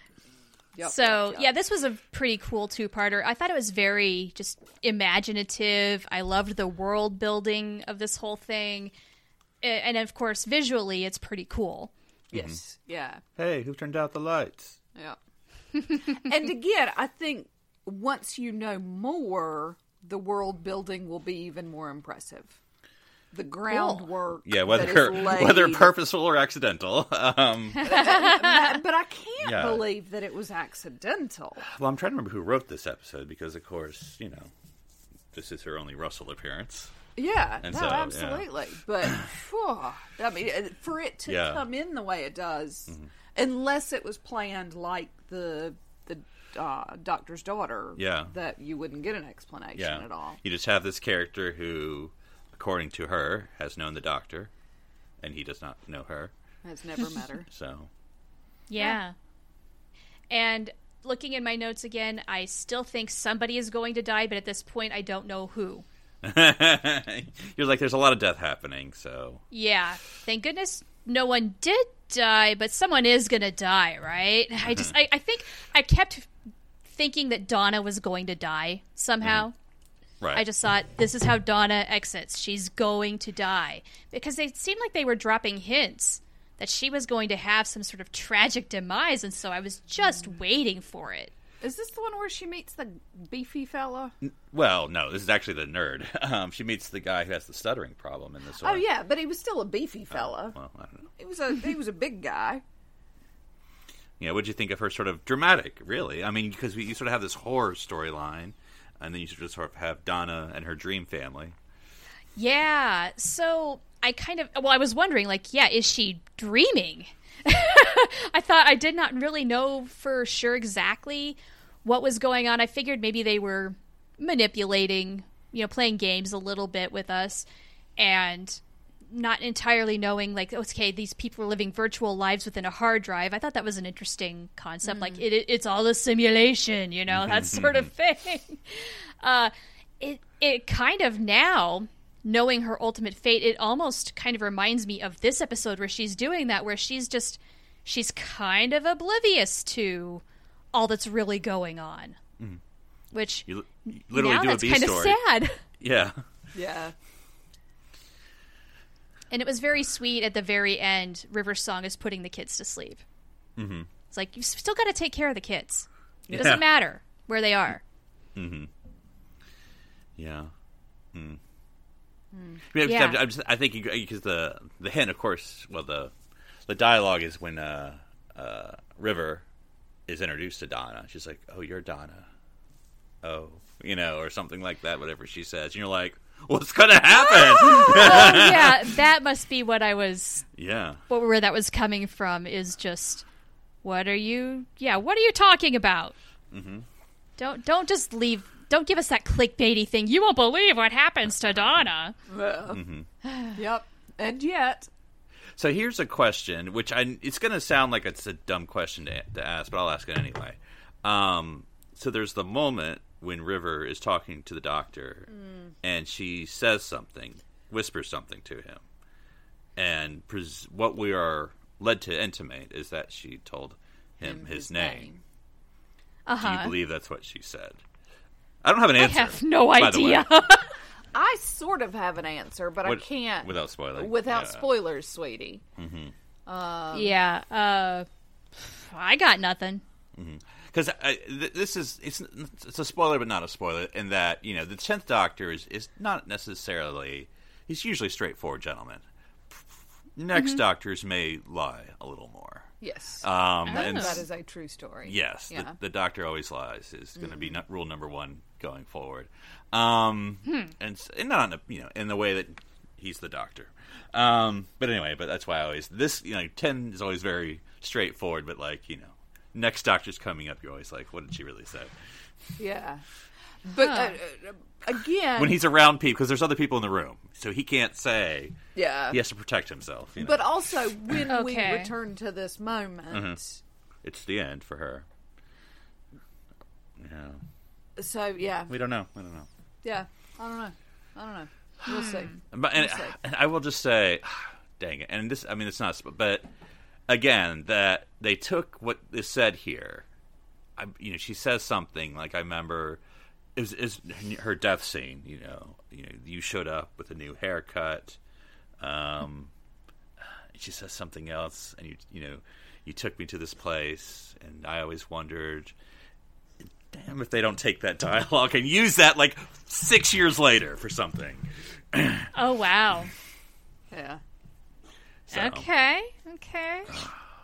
Yep. So yep, yeah, this was a pretty cool two-parter. I thought it was very just imaginative. I loved the world building of this whole thing, and of course, visually, it's pretty cool. Yes. Mm-hmm. Yeah. Hey, who turned out the lights? Yeah. and again, I think once you know more, the world building will be even more impressive. The groundwork, Yeah, whether that is laid- whether purposeful or accidental. Um, but I can't Yeah. believe that it was accidental. well, I'm trying to remember who wrote this episode because, of course, you know, this is her only Russell appearance. Yeah, And no, so, yeah. absolutely. But phew, I mean, for it to Yeah. come in the way it does, unless it was planned like the the uh, doctor's daughter, Yeah. that you wouldn't get an explanation Yeah, at all. you just have this character who, according to her, has known the Doctor, and he does not know her. Has never met her. So, Yeah. And looking in my notes again, I still think somebody is going to die, but at this point, I don't know who. you're like, there's a lot of death happening. So, Yeah. Thank goodness no one did die, but someone is going to die, right? I just, I, I think I kept thinking that Donna was going to die somehow. right. I just thought this is how Donna exits. She's going to die because they seemed like they were dropping hints that she was going to have some sort of tragic demise, and so I was just waiting for it. Is this the one where she meets the beefy fella? Well, no, this is actually the nerd. Um, she meets the guy who has the stuttering problem in this one. Oh yeah, but he was still a beefy fella. Well, I don't know. He was a he was a big guy. Yeah, what'd you think of her sort of dramatic, really? I mean, because you sort of have this horror storyline, and then you sort of have Donna and her dream family. Yeah, so I kind of well, I was wondering, like, yeah, is she dreaming? I thought I did not really know for sure exactly what was going on. I figured maybe they were manipulating, you know, playing games a little bit with us, and not entirely knowing like okay these people are living virtual lives within a hard drive i thought that was an interesting concept like it, it's all a simulation you know that sort of thing uh it it kind of now knowing her ultimate fate it almost kind of reminds me of this episode where she's doing that where she's just she's kind of oblivious to all that's really going on which You, li- you literally now do a that's B kind story. of sad Yeah. Yeah. And it was very sweet at the very end. River's song is putting the kids to sleep. Mm-hmm. It's like you've still got to take care of the kids. It Yeah. doesn't matter where they are. Yeah. Mm. Yeah, Yeah. I'm, I'm just, I think because the the hint, of course, well the the dialogue is when uh, uh, River is introduced to Donna. She's like, "Oh, you're Donna." Oh, you know, or something like that. Whatever she says, and you're like, "What's gonna happen?" oh yeah, that must be what I was. yeah. What where that was coming from is just what are you? Yeah, what are you talking about? Mm-hmm. Don't don't just leave. Don't give us that clickbaity thing. You won't believe what happens to Donna. Mm-hmm. Yep. And yet, So here's a question, which I it's going to sound like it's a dumb question to, to ask, but I'll ask it anyway. Um, so there's the moment when River is talking to the doctor, and she says something, whispers something to him, and pres- what we are led to intimate is that she told him, his, name. Uh Do you believe that's what she said? I don't have an answer. I have no by the way. idea. I sort of have an answer, but What- I can't without spoiling. Without Yeah. spoilers, sweetie. yeah. Uh, I got nothing. Because th- this is it's it's a spoiler, but not a spoiler. In that you know the tenth Doctor is is not necessarily he's usually straightforward gentleman. Next Doctors may lie a little more. Yes. Um, and that is a true story. yes, Yeah. the, the Doctor always lies is going to be no- rule number one going forward. Um, and, and not in a, you know in the way that he's the Doctor. Um, but anyway, but that's why I always this you know ten is always very straightforward. But like you know, next Doctor's coming up, you're always like, what did she really say? Yeah. But Huh. uh, again, when he's around people because there's other people in the room, so he can't say yeah. he has to protect himself. You know? But also, when we Okay. return to this moment, it's the end for her. Yeah, So yeah, We don't know. We don't know. yeah. I don't know. I don't know. We'll see. But and, We'll see. and I will just say, dang it. And this, I mean, it's not. But again, that they took what is said here. I, you know, she says something like I remember. Is is her death scene? You know, you know, you showed up with a new haircut. Um, she says something else, and you you know, you took me to this place, and I always wondered. Damn, if they don't take that dialogue and use that like six years later for something. Oh wow. Yeah. So, Okay. Okay.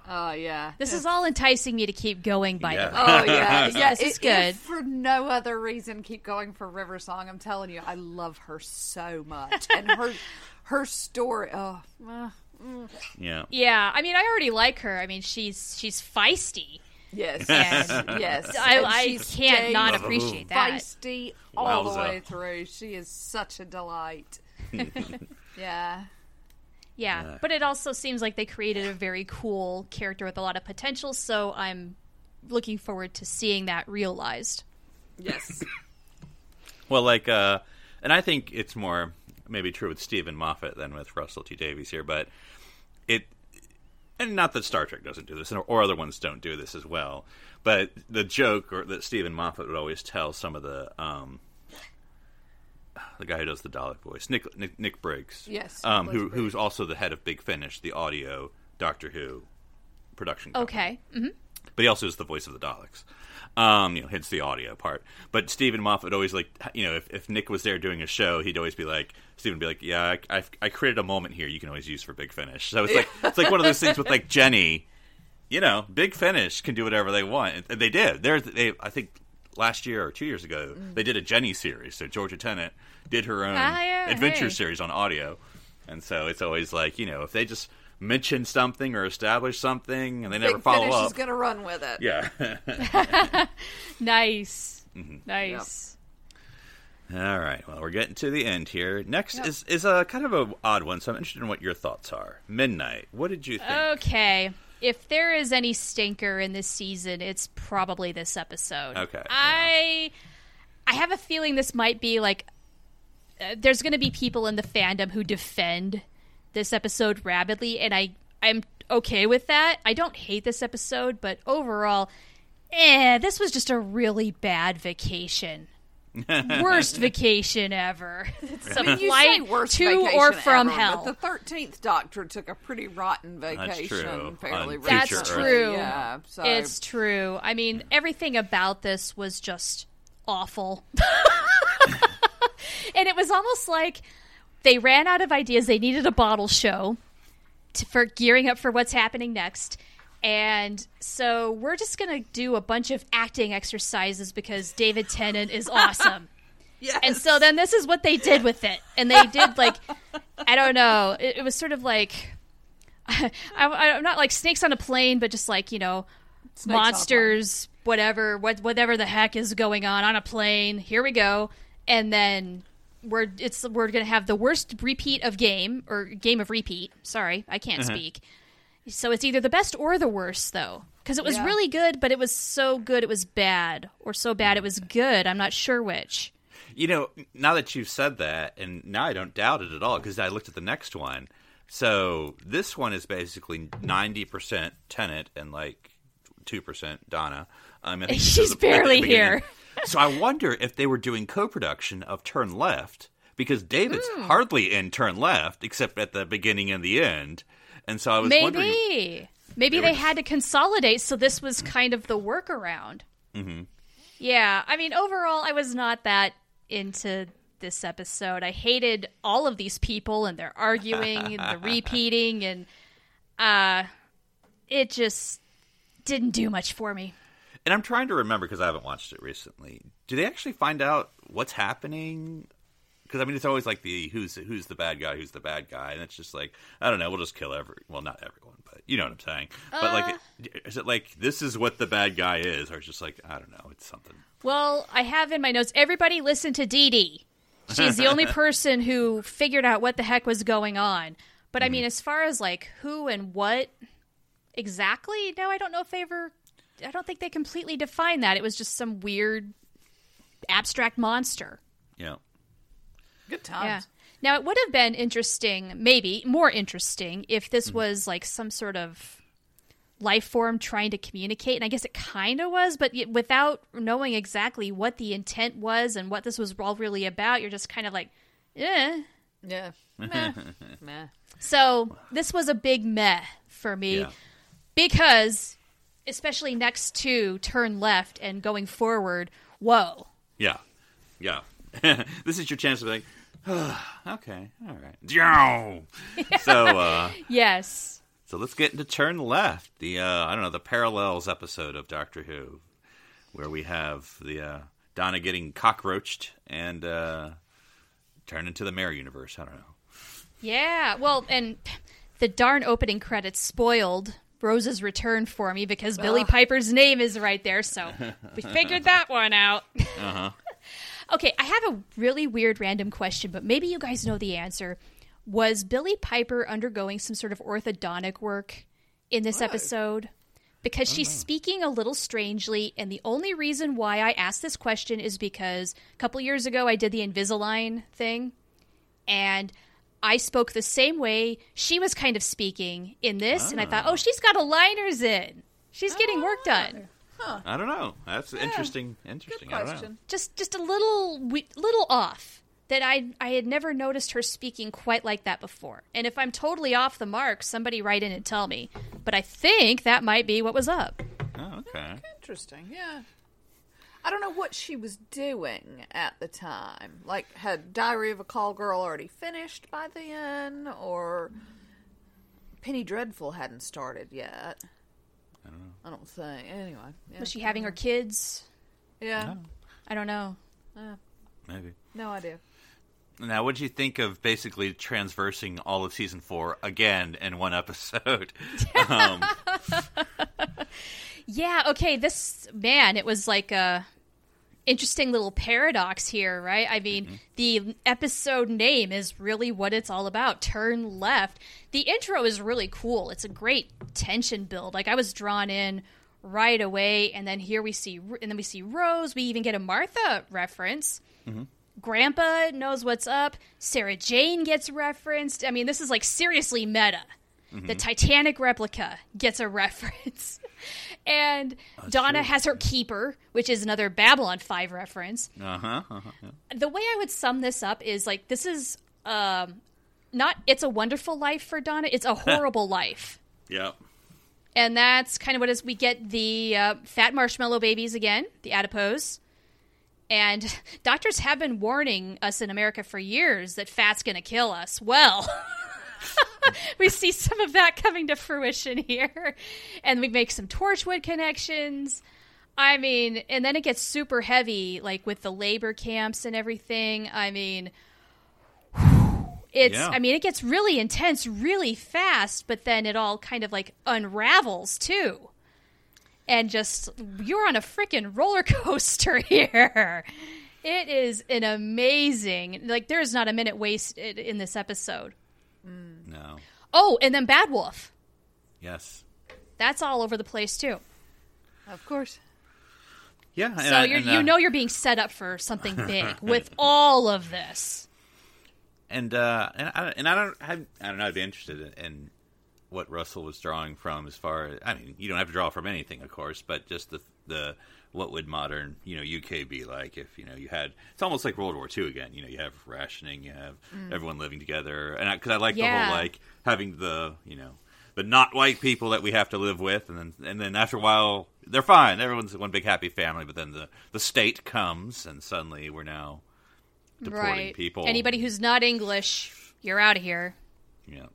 Oh yeah. This is all enticing me to keep going. By Yeah. the way. Oh yeah, yeah. This is good. if for no other reason, keep going for River Song. I'm telling you, I love her so much, and her her story. Oh, uh, Yeah. Yeah. I mean, I already like her. I mean, she's she's feisty. yes, And yes. I, I can't not appreciate that. feisty all the way through. She is such a delight. yeah. Yeah, but it also seems like they created a very cool character with a lot of potential. So I'm looking forward to seeing that realized. Yes. Well, like, uh, and I think it's more maybe true with Steven Moffat than with Russell T Davies here, but it, and not that Star Trek doesn't do this, or other ones don't do this as well, but the joke or that Steven Moffat would always tell some of the, um, the guy who does the Dalek voice, Nick Nick, Nick Briggs, Yes, um, who Briggs. who's also the head of Big Finish, the audio Doctor Who production. company Okay. hmm but he also is the voice of the Daleks. Um, you know, hence the audio part. But Steven Moffat always like, you know, if, if Nick was there doing a show, he'd always be like, Steven be like, yeah, I, I, I created a moment here you can always use for Big Finish. So it's like it's like one of those things with like Jenny, you know, Big Finish can do whatever they want, and they did. There's, they, I think last year or two years ago, they did a Jenny series. So Georgia Tennant did her own Ah, adventure hey. series on audio, and so it's always like, you know, if they just mention something or establish something and they never Big follow Finish up, is going to run with it. yeah. Nice. Mm-hmm. Nice. All right. Well, we're getting to the end here. Next is is a kind of a odd one, so I'm interested in what your thoughts are. Midnight. What did you think? Okay. If there is any stinker in this season, it's probably this episode. Okay, I I have a feeling this might be like uh, there's going to be people in the fandom who defend this episode rabidly and I I'm okay with that. I don't hate this episode, but overall eh, this was just a really bad vacation. Worst vacation ever. It's a You say worst to vacation or from ever, hell. But the Thirteenth Doctor took a pretty rotten vacation true. fairly On recently. Future That's true. Yeah, so It's true. I mean, everything about this was just awful. and it was almost like they ran out of ideas. They needed a bottle show to, for gearing up for what's happening next. And so we're just going to do a bunch of acting exercises because David Tennant is awesome. yes. And so then this is what they did with it. And they did like I don't know. It, it was sort of like I, I'm not like snakes on a plane, but just like you know Snakes monsters, whatever, what whatever the heck is going on on a plane. Here we go, and then we're it's we're gonna have the worst repeat of game or game of repeat. Sorry, I can't speak. So it's either the best or the worst, though, because it was Yeah. really good, but it was so good it was bad, or so bad it was good. I'm not sure which. You know, now that you've said that, and now I don't doubt it at all because I looked at the next one. So this one is basically ninety percent Tennant and like two percent Donna. Um, I think She's this is at the barely here. so I wonder if they were doing co-production of Turn Left because David's Hmm. hardly in Turn Left except at the beginning and the end. And so I was wondering. Maybe. Maybe They they, had to consolidate, so this was kind of the workaround. Mm-hmm. Yeah, I mean, overall, I was not that into this episode. I hated all of these people and their arguing and the repeating, and uh, it just didn't do much for me. And I'm trying to remember because I haven't watched it recently. Do they actually find out what's happening? Because I mean, it's always like the who's who's the bad guy, who's the bad guy, and it's just like I don't know. We'll just kill every well, not everyone, but you know what I'm saying. But like, uh. is it like this is what the bad guy is, or it's just like I don't know, it's something. Well, I have in my notes everybody listen to Dee Dee. She's the only person who figured out what the heck was going on. But I mm-hmm. mean, as far as like who and what exactly, no, I don't know if they ever. I don't think they completely defined that. It was just some weird abstract monster. Yeah. Good times. Yeah. Now it would have been interesting, maybe more interesting, if this Mm-hmm. was like some sort of life form trying to communicate, and I guess it kind of was, but without knowing exactly what the intent was and what this was all really about, you're just kind of like, eh. Yeah. Meh. Meh. So this was a big meh for me Yeah. because, especially next to turn left and going forward, whoa. Yeah. Yeah. this is your chance to be like, okay, all right. Yow! so, uh, Yes. so let's get into Turn Left, the, uh, I don't know, the Parallels episode of Doctor Who, where we have the, uh, Donna getting cockroached and, uh, turned into the Mirror Universe. I don't know. Yeah, well, and the darn opening credits spoiled Rose's return for me because Billie Piper's name is right there, so we figured that one out. Uh-huh. Okay, I have a really weird random question, but maybe you guys know the answer. Was Billie Piper undergoing some sort of orthodontic work in this episode? Because she's uh-huh. speaking a little strangely, and the only reason why I asked this question is because a couple years ago I did the Invisalign thing, and I spoke the same way she was kind of speaking in this, and I thought, ah. oh, she's got aligners in. She's getting work ah. done. I don't know. That's interesting. Interesting. Good I don't know. question. Just just a little we- little off. That I I had never noticed her speaking quite like that before. And if I'm totally off the mark, somebody write in and tell me. But I think that might be what was up. Oh, okay. Interesting. Yeah. I don't know what she was doing at the time. Like, had Diary of a Call Girl already finished by then, or Penny Dreadful hadn't started yet? I don't know. I don't think. Anyway. Yeah. Was she having her kids? Yeah. I don't know. Maybe. No idea. Now, what did you think of basically transversing all of season four again in one episode? um, Yeah, okay, this man, it was like a interesting little paradox here, right? I mean, mm-hmm. the episode name is really what it's all about. Turn left. The intro is really cool. It's a great tension build. Like I was drawn in right away and then here we see and then we see Rose. We even get a Martha reference. Mm-hmm. Grandpa knows what's up. Sarah Jane gets referenced. I mean, this is like seriously meta. The mm-hmm. Titanic replica gets a reference. And Donna has her keeper, which is another Babylon 5 reference. uh-huh, uh-huh. yeah. The way I would sum this up is like this is um not it's a wonderful life for Donna, it's a horrible life. Yep. And that's kind of what is we get the uh, fat marshmallow babies again, the adipose. And doctors have been warning us in America for years that fat's going to kill us. Well, we see some of that coming to fruition here. And we make some Torchwood connections. I mean, and then it gets super heavy, like with the labor camps and everything. I mean, it's, Yeah. I mean, it gets really intense really fast, but then it all kind of like unravels too. And just, you're on a freaking roller coaster here. It is an amazing, like, there's not a minute wasted in this episode. No. Oh, and then Bad Wolf. Yes. That's all over the place too. Of course. Yeah. and So I- you're, and, you uh, know you're being set up for something big with all of this. and uh, and I, and I don't I, I don't know. I'd be interested in, in what Russell was drawing from as far as I mean, you don't have to draw from anything, of course, but just the the what would modern you know UK be like if you know you had it's almost like World War II again. You know, you have rationing, you have mm. everyone living together, and because I, like the whole like having the you know the not white people that we have to live with, and then and then after a while they're fine. Everyone's one big happy family, but then the the state comes, and suddenly we're now deporting right. people. Anybody who's not English, you're out of here. Yeah,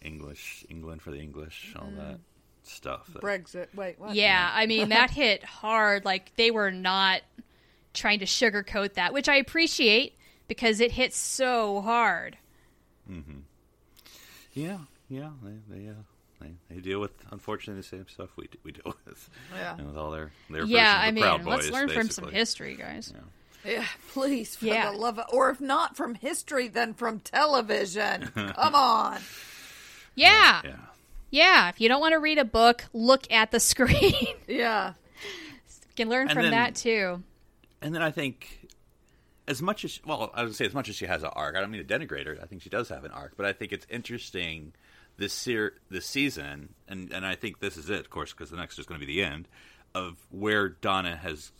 English, England for the English, all mm. that stuff. that- Brexit. Wait, what? Yeah, I mean that hit hard. Like they were not trying to sugarcoat that, which I appreciate because it hit so hard. Hmm. yeah, yeah. They they, uh, they they deal with unfortunately the same stuff we we deal with. Yeah. and with all their their yeah, I mean, Proud let's Boys, learn from some history, guys. Yeah, please, for Yeah. the love of, or if not from history, then from television. Come on. Yeah. Yeah, Yeah, if you don't want to read a book, look at the screen. you Yeah. can learn And from then- that too. and then I think as much as well, I would say as much as she has an arc. I don't mean to denigrate her. I think she does have an arc, but I think it's interesting this ser- this season, and and I think this is it, of course, because the next is going to be the end of where Donna has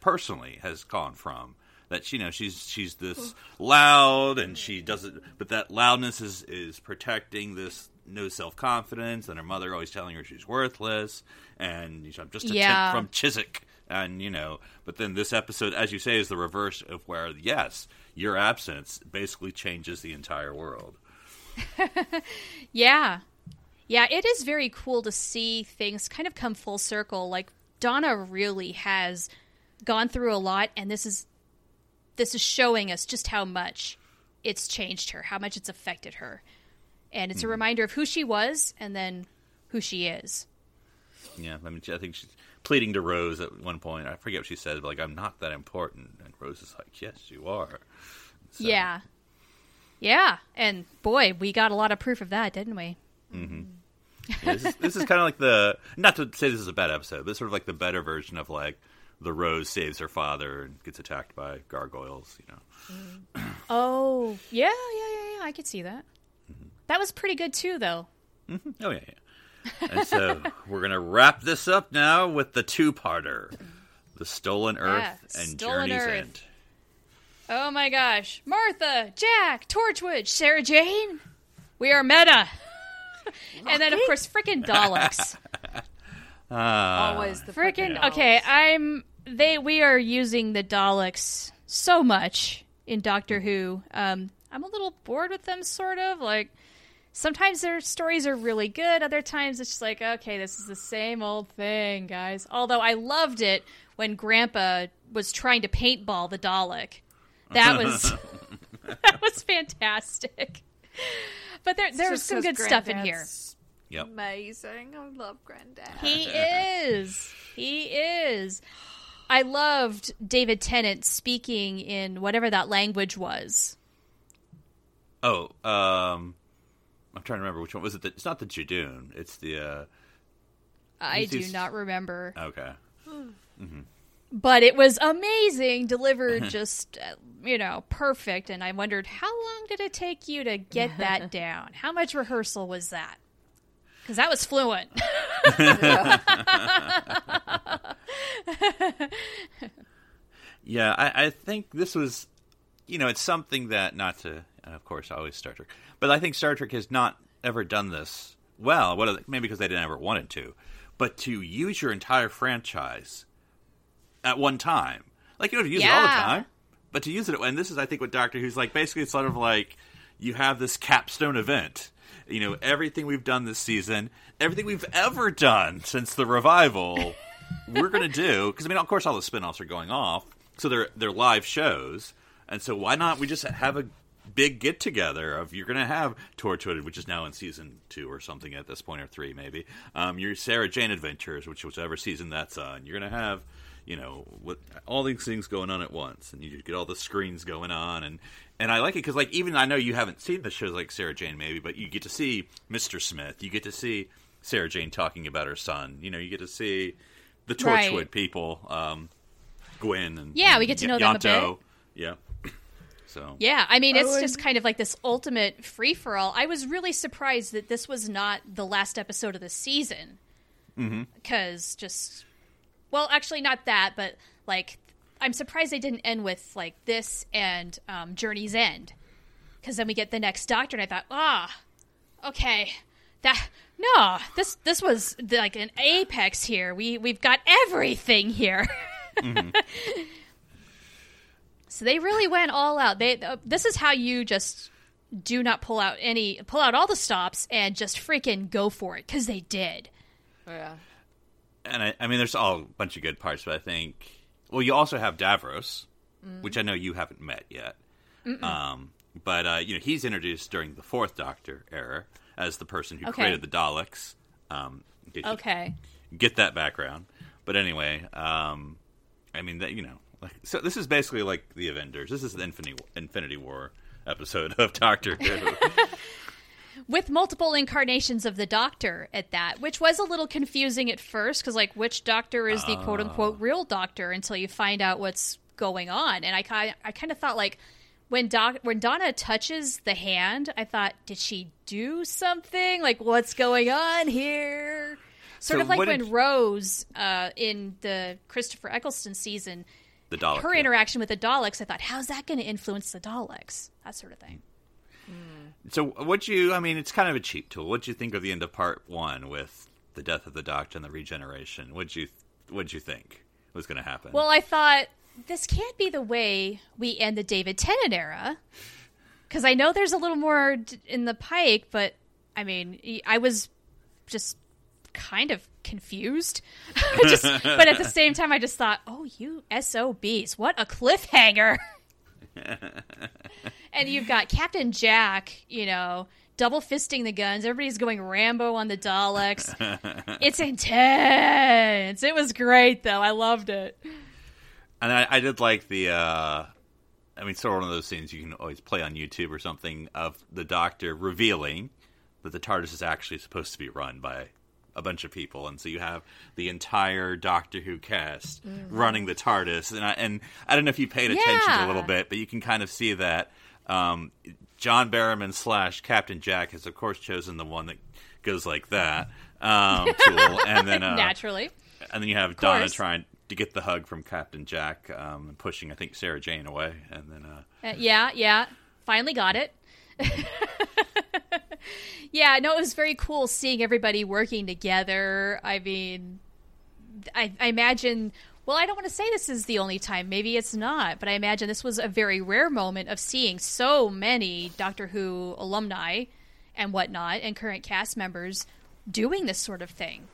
personally has gone from. That you know she's she's this loud and she doesn't, but that loudness is is protecting this no self confidence, and her mother always telling her she's worthless, and you know, I'm just a Yeah. tip from Chiswick, and you know. But then this episode, as you say, is the reverse of where yes, your absence basically changes the entire world. Yeah. Yeah, it is very cool to see things kind of come full circle. Like Donna really has gone through a lot and this is this is showing us just how much it's changed her, how much it's affected her. And it's a mm-hmm. reminder of who she was and then who she is. Yeah, I mean, I think she's pleading to Rose at one point. I forget what she said, but like, "I'm not that important," and Rose is like, "Yes, you are." So- Yeah. Yeah, and boy, we got a lot of proof of that, didn't we? Mm-hmm. Mm-hmm. Yeah, this is, this is kind of like the not to say this is a bad episode, but sort of like the better version of like the Rose saves her father and gets attacked by gargoyles. You know, Oh, yeah, yeah, yeah, yeah. I could see that. That was pretty good too, though. oh yeah, yeah. And so we're gonna wrap this up now with the two-parter, the Stolen Earth Yeah, and Stolen Journey's Earth. End. Oh my gosh. Martha, Jack, Torchwood, Sarah Jane. We are meta. and then, of course, freaking Daleks. Always the freaking. frickin' Okay. I'm. They. We are using the Daleks so much in Doctor Who. Um, I'm a little bored with them, sort of. Like, sometimes their stories are really good. Other times it's just like, okay, this is the same old thing, guys. Although I loved it when Grandpa was trying to paintball the Dalek. That was that was fantastic. But there there's Just some 'cause good stuff in here. Yep. Amazing. I love Granddad. He is. He is. I loved David Tennant speaking in whatever that language was. Oh, um, I'm trying to remember which one was it. The, it's not the Judoon. It's the uh, I do he's- not remember. okay. But it was amazing, delivered just, uh, you know, perfect. And I wondered, how long did it take you to get that down? How much rehearsal was that? Because that was fluent. Yeah, I, I think this was, you know, it's something that not to, and of course, always Star Trek, but I think Star Trek has not ever done this well. What they- maybe because they didn't ever wanted to, but to use your entire franchise at one time, like you don't have to use it all the time, but to use it, and this is, I think, what Doctor Who's like. Basically, it's sort of like you have this capstone event. You know, everything we've done this season, everything we've ever done since the revival, we're going to do because I mean, of course, all the spin-offs are going off, so they're they're live shows, and so why not we just have a big get together of you're going to have Torchwood, which is now in season two or something at this point, or three maybe. Um, your Sarah Jane Adventures, which whichever season that's on, you're going to have. You know, what all these things going on at once, and you get all the screens going on, and and I like it because like even I know you haven't seen the shows like Sarah Jane maybe, but you get to see Mr. Smith, you get to see Sarah Jane talking about her son, you know, you get to see the Right. Torchwood people, um, Gwen and Yeah, and we get to know them a Ianto. Yeah. So Yeah, I mean, it's Oh, just kind of like this ultimate free for all. I was really surprised that this was not the last episode of the season. Because just, well, actually, not that, but like, I'm surprised they didn't end with like this and um, Journey's End. Because then we get the next Doctor, and I thought, ah, okay, that no, this this was like an apex here. We we've got everything here. So they really went all out. They uh, this is how you just do not pull out any pull out all the stops and just freaking go for it because they did. Yeah. and I, I mean, there's all a bunch of good parts, but I think well, you also have Davros, Mm. which I know you haven't met yet. Um, but uh, you know, he's introduced during the Fourth Doctor era as the person who Okay. created the Daleks. Um, Okay. get that background. But anyway, um, I mean that you know, like so. This is basically like the Avengers. This is the Infinity Infinity War episode of Doctor Who. With multiple incarnations of the Doctor at that, which was a little confusing at first because like which Doctor is the quote unquote real Doctor until you find out what's going on. And I kind I kind of thought like when Doc when Donna touches the hand, I thought, did she do something? Like what's going on here? Sort So of like when did- Rose uh, in the Christopher Eccleston season, The Dalek. her yeah. interaction with the Daleks. I thought, how's that going to influence the Daleks? That sort of thing. So, what you? I mean, it's kind of a cheap tool. What would you think of the end of part one with the death of the Doctor and the regeneration? What'd you What'd you think was going to happen? Well, I thought this can't be the way we end the David Tennant era, because I know there's a little more in the pike, but I mean, I was just kind of confused. Just, but at the same time, I just thought, oh, you SOBs, what a cliffhanger! and you've got Captain Jack, you know. Double fisting the guns. Everybody's going Rambo on the Daleks. it's intense. It was great, though. I loved it. and I, I did like the. uh I mean, sort of one of those scenes you can always play on YouTube or something of the Doctor revealing that the TARDIS is actually supposed to be run by a bunch of people, and so you have the entire Doctor Who cast running the TARDIS. And I, and I don't know if you paid attention Yeah. a little bit, but you can kind of see that um, John Barrowman slash Captain Jack has, of course, chosen the one that goes like that um, tool, and then uh, Naturally. and then you have Donna trying to get the hug from Captain Jack, um, and pushing I think Sarah Jane away, and then uh, Uh, yeah, yeah. Finally got it. yeah, no, it was very cool seeing everybody working together. I mean, I, I imagine. Well, I don't want to say this is the only time. Maybe it's not, but I imagine this was a very rare moment of seeing so many Doctor Who alumni and whatnot and current cast members doing this sort of thing.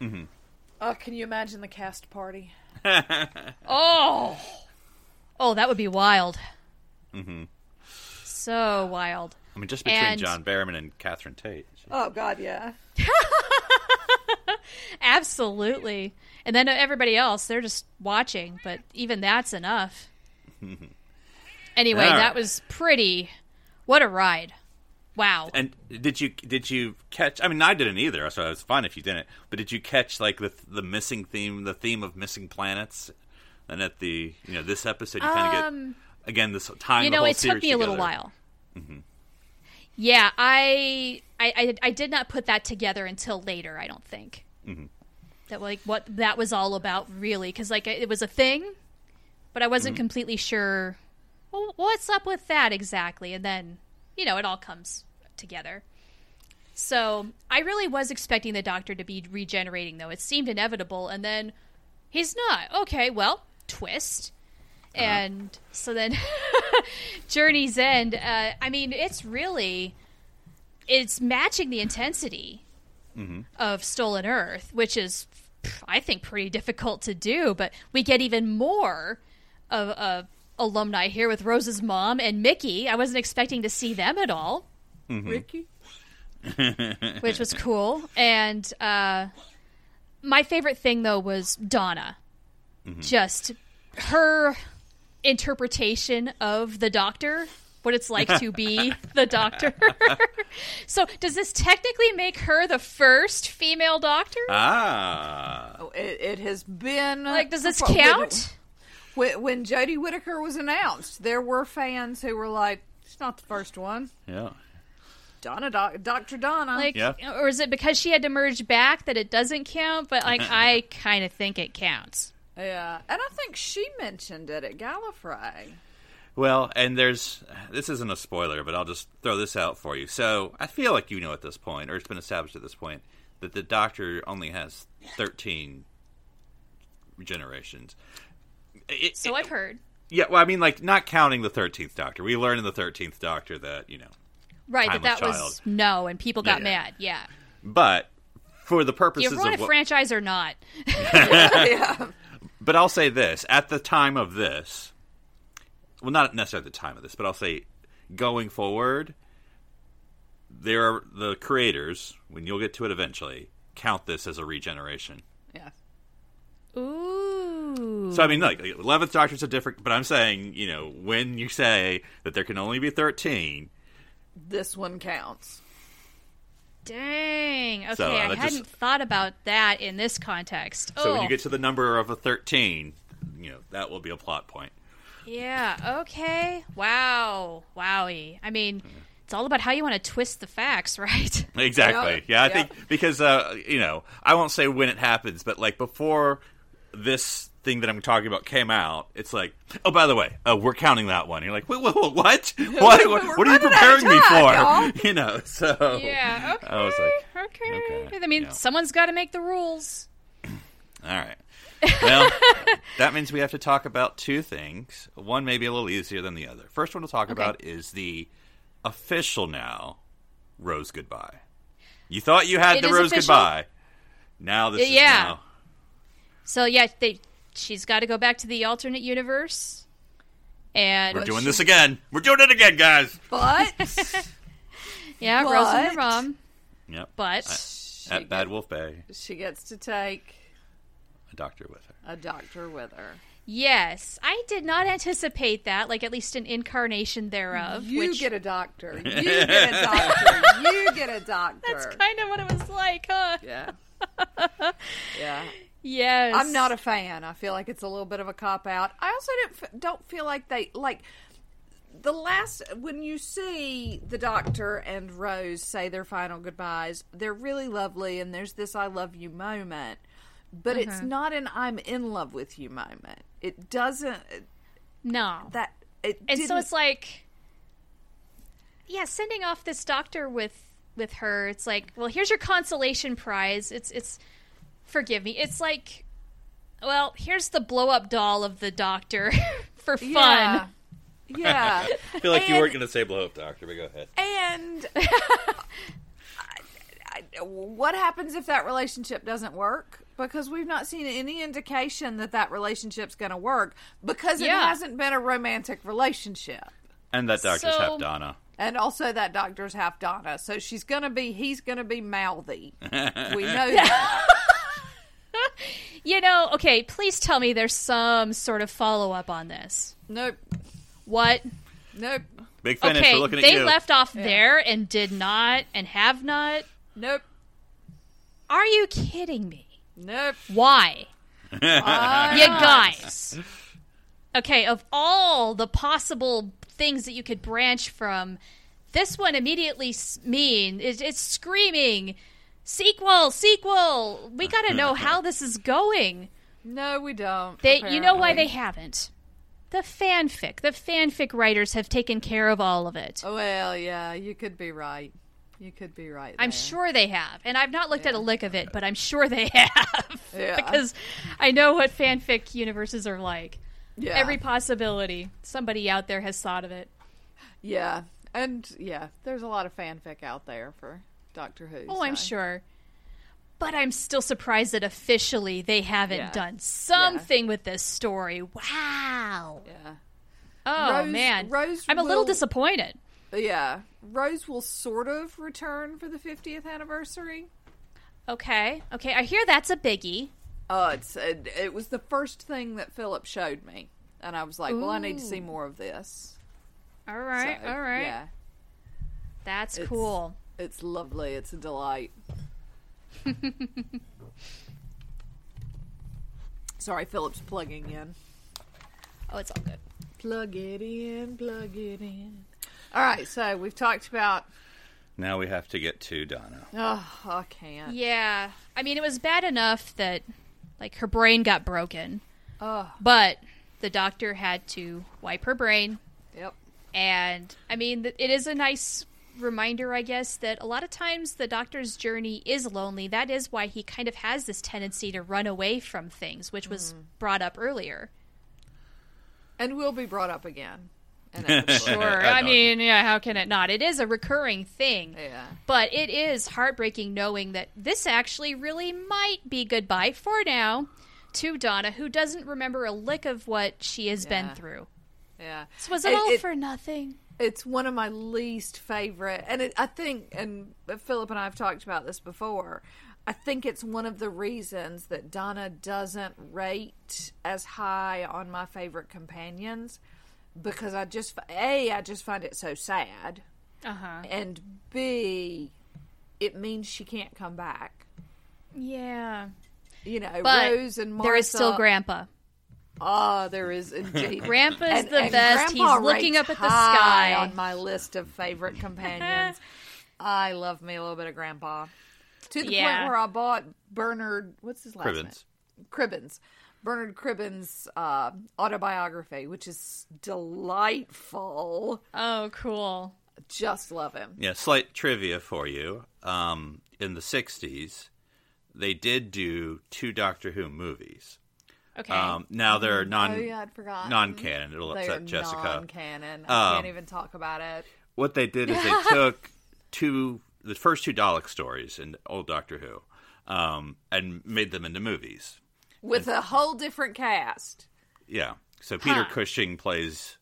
Mm-hmm. Oh, can you imagine the cast party? Oh, oh, that would be wild. Mm-hmm. So wild. I mean just between And- John Barrowman and Catherine Tate. Oh God, yeah. Absolutely. And then everybody else, they're just watching, but even that's enough. anyway, All right. that was pretty. What a ride. Wow. And did you did you catch? I mean, I didn't either, so it was fine if you didn't. But did you catch like the the missing theme, the theme of missing planets? And at the you know this episode, you kind of Um, get again this time. you the know, whole it took me a little together. while. Yeah, I, I, I, I did not put that together until later. I don't think mm-hmm. that like what that was all about, really, because like it was a thing, but I wasn't mm-hmm. completely sure. Well, what's up with that exactly? And then, you know, it all comes together. So I really was expecting the Doctor to be regenerating, though. It seemed inevitable, and then he's not. Okay, well, twist. And so then, Journey's End. Uh, I mean, it's really, it's matching the intensity of Stolen Earth, which is, I think, pretty difficult to do. But we get even more of, of alumni here with Rose's mom and Mickey. I wasn't expecting to see them at all Ricky. which was cool. And uh, my favorite thing, though, was Donna. Just her interpretation of the Doctor, what it's like to be the Doctor. so, does this technically make her the first female Doctor? Ah, Oh, it, it has been like, does this when- count? When, when Jodie Whittaker was announced, there were fans who were like, "She's not the first one." yeah. Donna, doc, Doctor Donna. Like, Yeah. or is it because she had to merge back that it doesn't count? But like, I kind of think it counts. Yeah, and I think she mentioned it at Gallifrey. Well, and there's this isn't a spoiler, but I'll just throw this out for you. So I feel like you know at this point, or it's been established at this point, that the Doctor only has thirteen generations. It- So it- I've heard. Yeah, well, I mean, like not counting the thirteenth Doctor. We learned in the thirteenth Doctor that you know, Right, that Timeless that was no, and people got Yeah, yeah. mad. Yeah. but for the you purposes run a of what, franchise or not. yeah, But I'll say this: at the time of this, well, not necessarily at the time of this, but I'll say going forward, there are the creators. When you'll get to it eventually, count this as a regeneration. yeah. Ooh. So I mean, like eleventh Doctor's a different. But I'm saying, you know, when you say that there can only be thirteen, This one counts. Dang. Okay, So, uh, I hadn't just- thought about that in this context. so oh. when you get to the number of a thirteen, you know that will be a plot point. Yeah, okay. Wow. Wowie. I mean, it's all about how you want to twist the facts, right? Exactly. Yep. Yeah, I Yep. think because uh, you know, I won't say when it happens, but like before this thing that I'm talking about came out, it's like, oh, by the way, uh, we're counting that one. You're like, wait, wait, wait, what? What? what, what are you preparing me time, for? You know, so Yeah, okay. I was like, okay. okay, I mean, yeah. someone's got to make the rules. all right. Well, that means we have to talk about two things. One may be a little easier than the other. First one to talk about is the official now Rose Goodbye. You thought you had It the Rose official? Goodbye. Now this is Yeah. now. So yeah, they she's got to go back to the alternate universe. And We're doing this again. We're doing it again, guys. But yeah, Rose and her But- mom. Yep. But At Bad Wolf Bay, she gets to take a doctor with her. a doctor with her. yes, I did not anticipate that. Like at least an incarnation thereof. You which get a doctor. You get a doctor. You get a doctor. that's kind of what it was like, huh? yeah. Yeah. Yes. I'm not a fan. I feel like it's a little bit of a cop out. I also don't f- don't feel like they like the last when you see the doctor and Rose say their final goodbyes. They're really lovely, and there's this "I love you" moment, but it's Mm-hmm. not an "I'm in love with you" moment. It doesn't no. that it and so it's like yeah sending off this doctor with with her it's like well here's your consolation prize it's it's forgive me it's like well here's the blow up doll of the doctor for fun yeah. Yeah. I feel like you weren't going to say blow up doctor, but go ahead. And I, I, what happens if that relationship doesn't work? Because we've not seen any indication that that relationship's going to work because it Yeah. hasn't been a romantic relationship. And that doctor's So- half Donna. And also, that doctor's half Donna, so she's gonna be. He's gonna be mouthy. we know that. you know okay please tell me there's some sort of follow-up on this Nope. what Nope. Big finish. okay We're looking at they you. left off there and did not and have not Nope. are you kidding me Nope. why Why you guys. Okay, of all the possible things that you could branch from, this one immediately s- mean is it's screaming sequel, sequel. We got to know how this is going. No, we don't. They, you know why they haven't. The fanfic, the fanfic writers have taken care of all of it. Well, yeah, you could be right. You could be right. I'm sure they have, and I've not looked at a lick of it, but I'm sure they have Yeah. because I know what fanfic universes are like. Yeah. Every possibility, somebody out there has thought of it. Yeah, and yeah, there's a lot of fanfic out there for Doctor Who. Oh, I'm sure. But I'm still surprised that officially they haven't Yeah. done something with this story. Wow. Yeah, Oh Rose- man. Rose I'm a little disappointed. yeah. Rose will sort of return for the 50th anniversary. Okay. Okay, I hear that's a biggie. Oh, it's it, it was the first thing that Philip showed me, and I was like, well, I need to see more of this. All right. So, all right. Yeah, That's It's- cool. It's lovely. It's a delight. Sorry, Philip's plugging in. Oh, it's all good. Plug it in, plug it in. All right, so we've talked about. Now we have to get to Donna. Oh, I can't. Yeah. I mean, it was bad enough that like her brain got broken, Oh, but the doctor had to wipe her brain yep. And I mean, it is a nice reminder, I guess, that a lot of times the doctor's journey is lonely. That is why he kind of has this tendency to run away from things, which was mm-hmm. brought up earlier. And will be brought up again. inevitably. Sure. I I mean, yeah, how can it not? It is a recurring thing. yeah. But it is heartbreaking knowing that this actually really might be goodbye for now to Donna, who doesn't remember a lick of what she has been through. Yeah. So was it, It- all it- for nothing? It's one of my least favorite and it, i think and philip and i have talked about this before i think it's one of the reasons that donna doesn't rate as high on my favorite companions because i just a i just find it so sad Uh huh. and b it means she can't come back Yeah. you know But rose and Martha, there is still Grandpa. Ah, there is indeed. Grandpa's the best. He's looking up at the sky. on my list of favorite companions. I love me a little bit of Grandpa. To the Yeah. point where I bought Bernard. What's his last Cribbins. name? Cribbins. Bernard Cribbins' uh, autobiography, which is delightful. Oh, cool. Just love him. Yeah, slight trivia for you. Um, in the '60s, they did do two Doctor Who movies. Okay. Um, now they're non oh yeah, I'd forgotten. non-canon. It'll They upset Jessica. non-canon. I Um, can't even talk about it. What they did is they took two the first two Dalek stories in old Doctor Who, um, and made them into movies. With a whole different cast. Yeah. So Peter Huh. Cushing plays.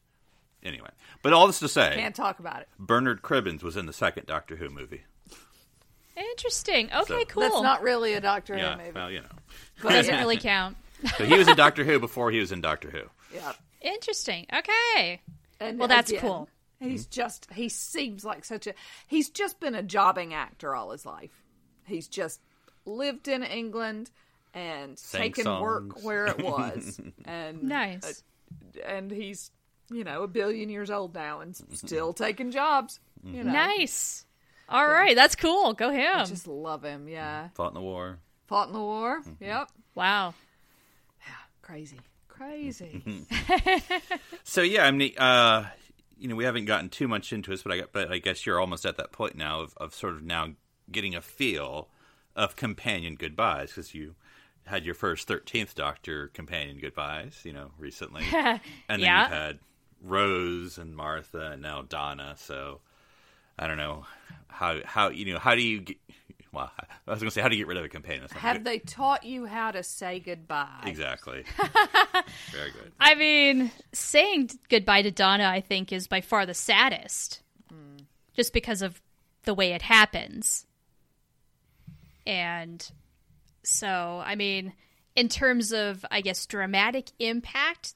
Anyway, but all this to say, Can't talk about it. Bernard Cribbins was in the second Doctor Who movie. Interesting. Okay, So- cool. That's not really a Doctor Yeah, Who movie. well, you know. but Doesn't really count. So he was in Doctor Who before he was in Doctor Who. yeah. Interesting. Okay. And Well, that's again, cool. He's just he seems like such a he's just been a jobbing actor all his life. He's just lived in England and Sang taken work where it was. and Nice. uh, and he's you know a billion years old now and still taking jobs. You know, Nice. All right, that's cool. Go him. I just love him. Yeah, Fought in the war. fought in the war. Mm-hmm. Yep, wow. Crazy, crazy. So yeah, I mean, uh, you know, we haven't gotten too much into this, but I but I guess you're almost at that point now of, of sort of now getting a feel of companion goodbyes because you had your first thirteenth Doctor companion goodbyes, you know, recently, and then Yeah. you've had Rose and Martha and now Donna. So I don't know how how you know how do you get. Well, I was going to say, how do you get rid of a companion? Have good. they taught you how to say goodbye? Exactly. Very good. I mean, saying goodbye to Donna, I think, is by far the saddest, hmm. just because of the way it happens. And so, I mean, in terms of, I guess, dramatic impact,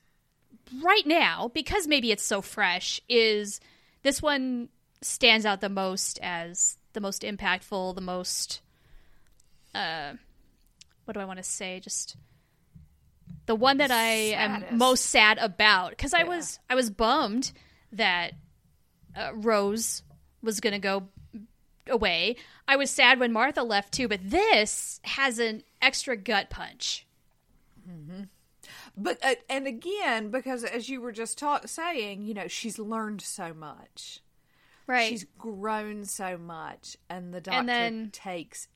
right now, because maybe it's so fresh, is this one stands out the most as the most impactful, the most, uh, what do I want to say? Just the one that I Saddest. am most sad about because I Yeah. was I was bummed that uh, Rose was going to go away. I was sad when Martha left too, but this has an extra gut punch. But uh, and again, because as you were just talk, saying, you know, she's learned so much. Right. She's grown so much, and the doctor And then- takes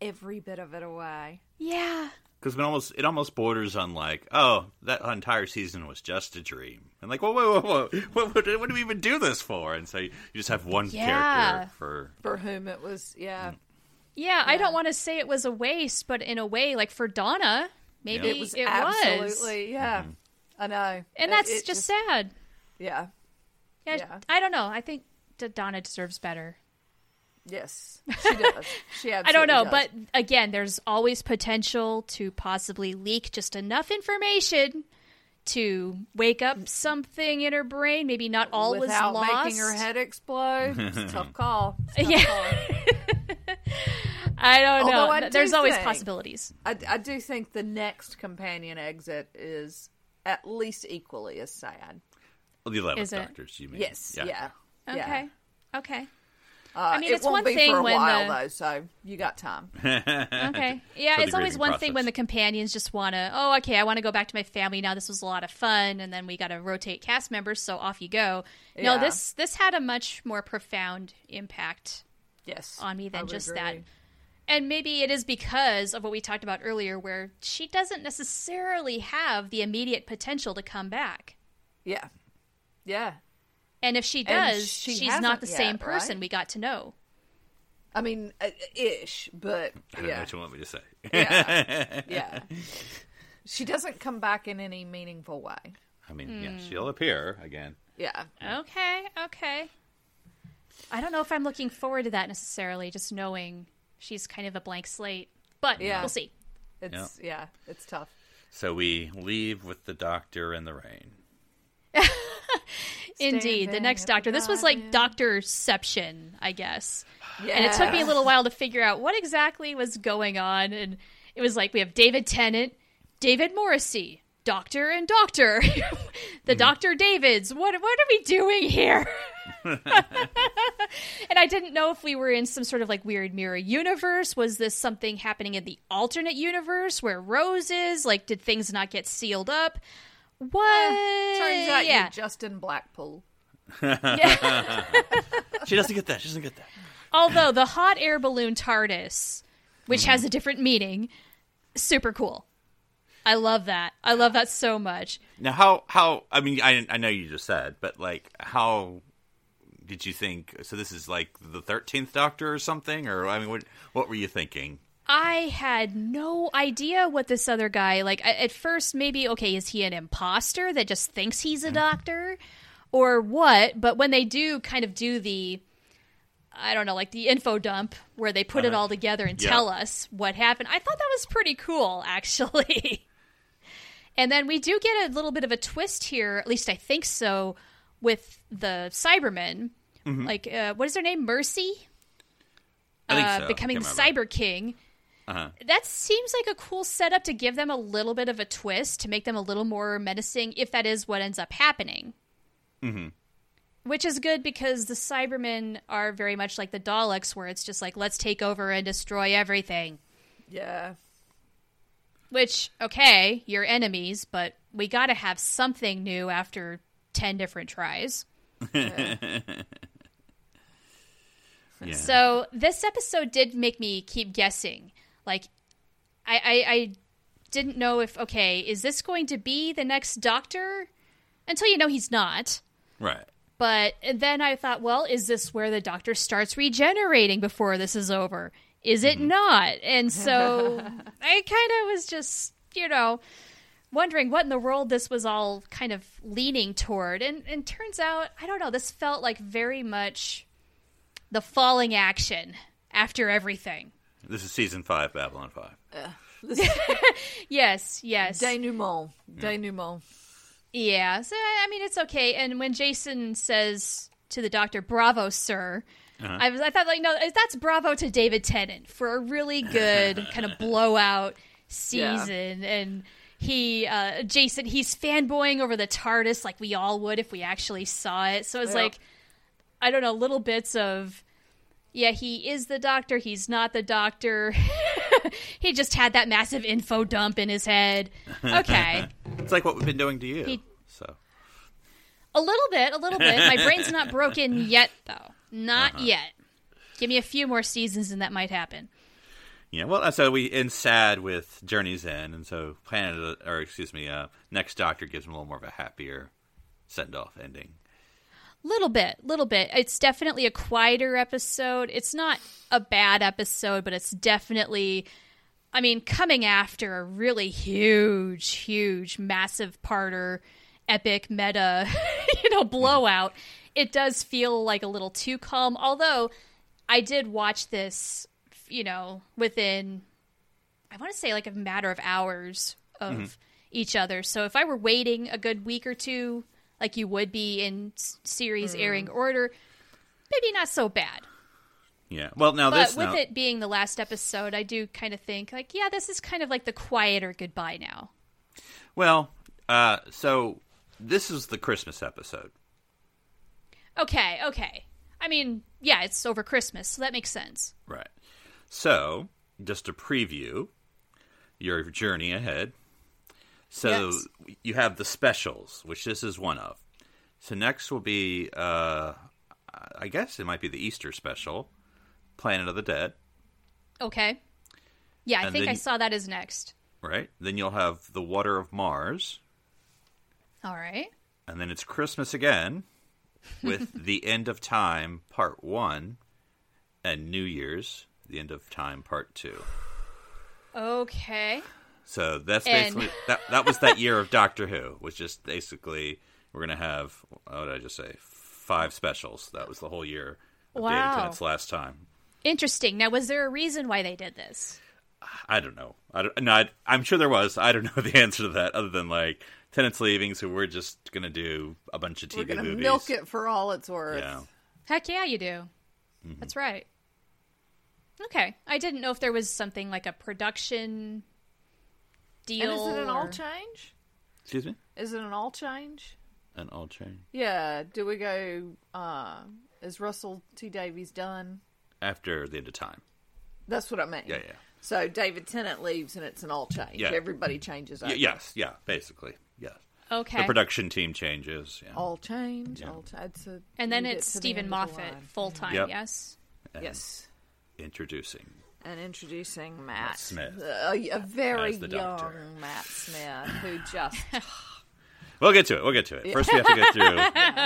every bit of it away. yeah. Because it almost it almost borders on like, oh, that entire season was just a dream, and like, whoa, whoa, whoa, whoa, what, what, what do we even do this for? And so you just have one Yeah. character for For whom it was, yeah, mm. Yeah, I don't want to say it was a waste, but in a way, like for Donna, maybe it was it absolutely, yeah. Mm-hmm. I know, And It- that's it just, sad. yeah, Yeah, Yeah. I don't know. I think that Donna deserves better. yes, she does. She absolutely I don't know, does. but again, there's always potential to possibly leak just enough information to wake up something in her brain. Maybe not all without was lost. making her head explode, it's a tough call. A tough Yeah. call. I don't know. Although I do there's always think- possibilities. I, I do think the next companion exit is at least equally as sad. well, the eleventh Is it? Doctors. You mean? Yes, yeah, Okay. yeah. Okay. Uh, I mean, it it's won't one be thing for a when while the- though, so you got time. Okay. Yeah, it's always grieving one thing when the companions just want to, oh, okay, I want to go back to my family now. This was a lot of fun, and then we got to rotate cast members, so off you go. No, this this had a much more profound impact Yes, on me than just agree. that. And maybe it is because of what we talked about earlier, where she doesn't necessarily have the immediate potential to come back. Yeah, yeah. And if she does, she she's hasn't the yet, same person right? we got to know. I mean, uh, ish, but I don't know what you want me to say. yeah, yeah. She doesn't come back in any meaningful way. I mean, yeah, Hmm. she'll appear again. Yeah, Okay, okay. I don't know if I'm looking forward to that necessarily, just knowing she's kind of a blank slate. But Yeah. we'll see. it's yeah, it's tough. So we leave with the Doctor in the rain. Indeed, the next doctor. This was like goddamn- Doctorception, I guess. Yeah, And it took me a little while to figure out what exactly was going on. And it was like we have David Tennant, David Morrissey, Doctor and Doctor, the mm-hmm. Doctor Davids. What what are we doing here? and I didn't know if we were in some sort of like weird mirror universe. Was this something happening in the alternate universe where Rose is? Like, did things not get sealed up? What? Turns out yeah. you're Justin Blackpool. yeah. She doesn't get that. She doesn't get that. Although the hot air balloon TARDIS, which has a different meaning, super cool. I love that. I love that so much. Now, how how I mean, I I know you just said, but like, how did you think? So this is like the thirteenth Doctor or something, or I mean, what what were you thinking? I had no idea what this other guy like. At first, maybe okay, is he an imposter that just thinks he's a doctor, or what? But when they do kind of do the, I don't know, like the info dump where they put it all together and Yeah. tell us what happened, I thought that was pretty cool, actually. and then we do get a little bit of a twist here, at least I think so, with the Cybermen. Like, uh, what is their name? Mercy uh, so. becoming the Cyber King. Uh-huh. That seems like a cool setup to give them a little bit of a twist to make them a little more menacing, if that is what ends up happening. Mm-hmm. Which is good because the Cybermen are very much like the Daleks, where it's just like, let's take over and destroy everything. Yeah. Which, okay, you're enemies, but we gotta have something new after 10 different tries. Yeah. So this episode did make me keep guessing. Like, I, I, I didn't know if okay, is this going to be the next Doctor? Until you know he's not. right. But then I thought, well, is this where the Doctor starts regenerating before this is over? Is it mm-hmm. not? And so I kind of was just, you know, wondering what in the world this was all kind of leaning toward. And and turns out, I don't know, this felt like very much the falling action after everything. This is season five, Babylon Five. Yes, yes. Denouement. Denouement. Yeah, so I I mean it's okay. And when Jackson says to the doctor, "Bravo, sir," I was I thought like no, that's bravo to David Tennant for a really good kind of blowout season. And he, uh, Jackson, he's fanboying over the TARDIS like we all would if we actually saw it. So it's Yeah. like I don't know, little bits of. Yeah, he is the doctor. He's not the doctor. he just had that massive info dump in his head. Okay. It's like what we've been doing to you. He- so A little bit, a little bit. My brain's not broken yet, though. Not yet. Give me a few more seasons and that might happen. yeah. Well, so we end sad with Journey's End, and so Planet, or excuse me, uh, Next Doctor gives him a little more of a happier send off ending. Little bit, little bit. It's definitely a quieter episode. It's not a bad episode, but it's definitely, I mean, coming after a really huge, huge, massive parter, epic meta, you know, blowout. It does feel like a little too calm. Although I did watch this, you know, within, I want to say like a matter of hours of mm-hmm. each other. So if I were waiting a good week or two, like you would be in series airing order, maybe not so bad. Yeah. Well, now But this with now, it being the last episode, I do kind of think like, yeah, this is kind of like the quieter goodbye now. Well, uh, so this is the Christmas episode. Okay, okay. I mean, yeah, it's over Christmas, so that makes sense. Right. So, just to preview your journey ahead. So, Yes. you have the specials, which this is one of. So, next will be, uh, I guess it might be the Easter special, Planet of the Dead, Okay. Yeah, I And think I saw that as next. right? Then you'll have The Water of Mars, All right. and then it's Christmas again with The End of Time Part 1 and New Year's, The End of Time Part 2. Okay. So that's And- basically that. That was that year of Doctor Who. Was just basically we're gonna have what did I just say? Five specials. That was the whole year of David Wow. Tennant's last time. Interesting. Now, was there a reason why they did this? I don't know. I don't. No, I, I'm sure there was. I don't know the answer to that, other than like Tennant's leaving, so we're just gonna do a bunch of TV We're gonna movies. milk it for all it's worth. Yeah. Heck yeah, you do. Mm-hmm. That's right. Okay. I didn't know if there was something like a production And is it an all or- change? Excuse me? Is it an all change? An all change. Yeah. Do we go? uh Is Russell T Davies done? After the end of time. That's what I mean. Yeah, yeah. So David Tennant leaves, and it's an all change. Yeah. Everybody changes. Y- yes, yeah, basically. Yes. Okay. The production team changes. Yeah. All change. Yeah. All cha- it's a, and then it's Steven the Moffat full time. Yep. Yes. And Yes. Introducing. And introducing Matt, Smith a, a very as young Doctor. Matt Smith, who just We'll get to it. We'll get to it. First, we have to get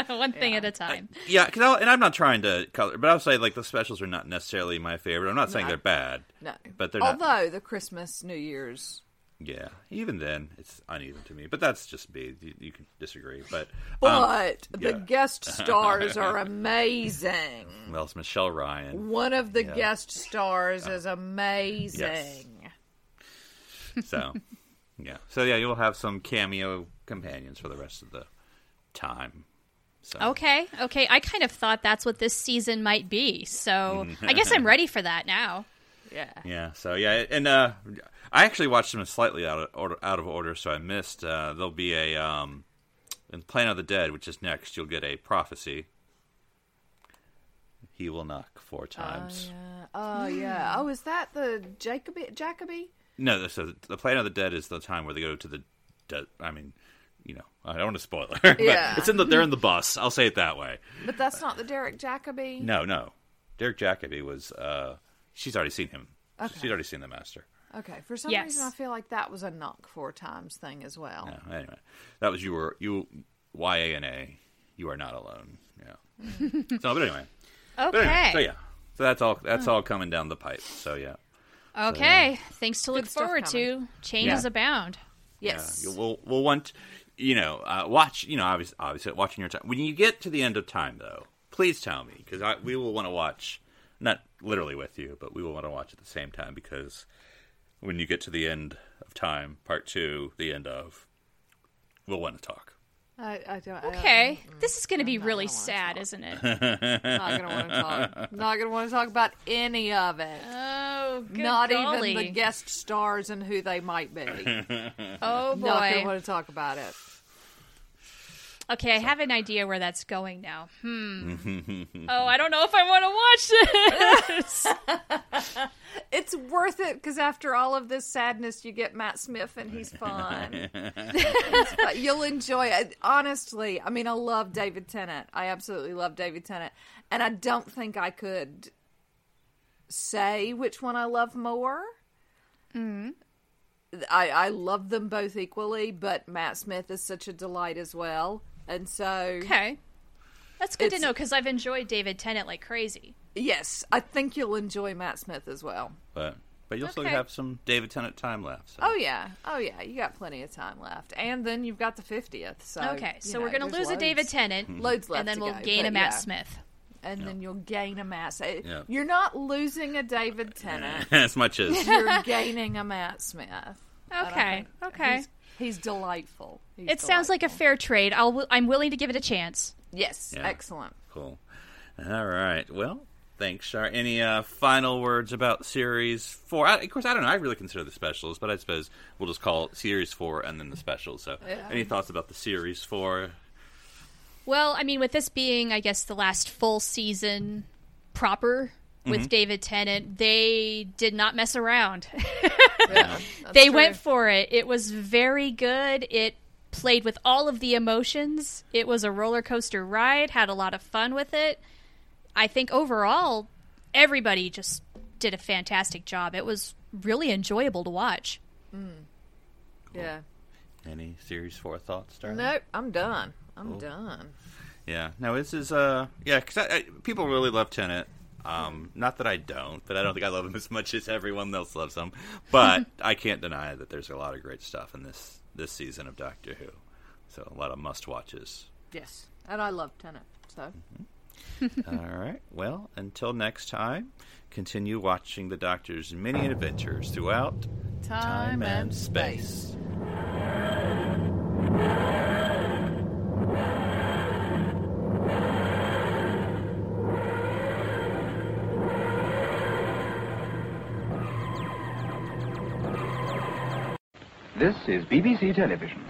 through. One thing at a time. yeah, cause I'll, and I'm not trying to color, but I'll say like the specials are not necessarily my favorite. I'm not saying they're bad. no. But they're not- Although the Christmas, New Year's, Yeah, even then it's uneven to me. But that's just me. You, you can disagree, but um, but the yeah. guest stars are amazing. well, it's Michelle Ryan. One of the Yeah. guest stars is amazing. So, yeah. So yeah, you'll have some cameo companions for the rest of the time. So Okay. Okay. I kind of thought that's what this season might be. So I guess I'm ready for that now. Yeah. Yeah. So yeah, and uh, I actually watched them slightly out of order, out of order, so I missed. Uh, there'll be a um, in Planet of the Dead, which is next. You'll get a prophecy. He will knock four times. Yeah. Oh yeah. Oh, is that the Jacobi? Jacobi? No, so the Planet of the Dead is the time where they go to the. De- I mean, you know, I don't want to spoil it. but Yeah. it's in the they're in the bus. I'll say it that way. But that's not the Derek Jacobi. No, no, Derek Jacobi was. Uh, she's already seen him. She's already seen the master. Okay. For some Yes. reason, I feel like that was a knock four times thing as well. Yeah, anyway, that was you were you Y A N A. You are not alone. Yeah. so, but anyway. But Okay. anyway, so yeah. So that's all. That's all coming down the pipe. So yeah. Okay. Things to look stuff forward coming. to. Changes Yeah. abound. Yes. Yeah, we'll we'll want you know uh, watch you know obviously, obviously watching your time when you get to the end of time though. Please tell me because we will want to watch not literally with you, but we will want to watch at the same time because when you get to the end of time, part two, the end of, we'll want to talk. I, I don't. I Okay. This is going to be not really gonna sad, talk. isn't it? don't, gonna want to talk. Not gonna want to talk about any of it. oh, good not golly. even the guest stars and who they might be. Oh, boy, Not gonna want to talk about it. Okay, I have an idea where that's going now. Hmm. oh, I don't know if I want to watch this. It's worth it because after all of this sadness, you get Matt Smith and he's fun. But You'll enjoy it. Honestly, I mean, I love David Tennant. I absolutely love David Tennant, and I don't think I could say which one I love more. Hmm. I I love them both equally, but Matt Smith is such a delight as well, and so okay. That's good to know because I've enjoyed David Tennant like crazy. yes, I think you'll enjoy Matt Smith as well. But but you'll still Okay. have some David Tennant time left. So. Oh yeah, oh yeah, you got plenty of time left, and then you've got the fiftieth. So Okay, you so know, we're going to there's lose a David loads- Tennant, loads left, and then to we'll go, gain a but Matt yeah. Smith. and then you'll gain a Matt. Yeah. You're not losing a David Tennant. as much as You're gaining a Matt Smith. Okay, okay. He's, he's delightful. He's It sounds like a fair trade. I'll, I'm willing to give it a chance. yes, Yeah. excellent. cool. All right. Well, thanks, Char. Any uh, final words about series four? I, of course, I don't know. I really consider the specials, but I suppose we'll just call it series four and then the specials. So, Yeah. any thoughts about the series four? Well, I mean, with this being, I guess, the last full season proper with David Tennant, they did not mess around. Yeah, they true. went for it. It was very good. It played with all of the emotions. It was a roller coaster ride, had a lot of fun with it. I think overall, everybody just did a fantastic job. It was really enjoyable to watch. Yeah. Any series four thoughts, Darla? Nope, I'm done. I'm done. Yeah. No, this is uh yeah because I, I, people really love Tennant. Um, not that I don't, but I don't think I love him as much as everyone else loves him. But I can't deny that there's a lot of great stuff in this this season of Doctor Who. So a lot of must watches. Yes, and I love Tennant. So All right. Well, until next time, continue watching the Doctor's many adventures throughout time, and space. This is BBC Television.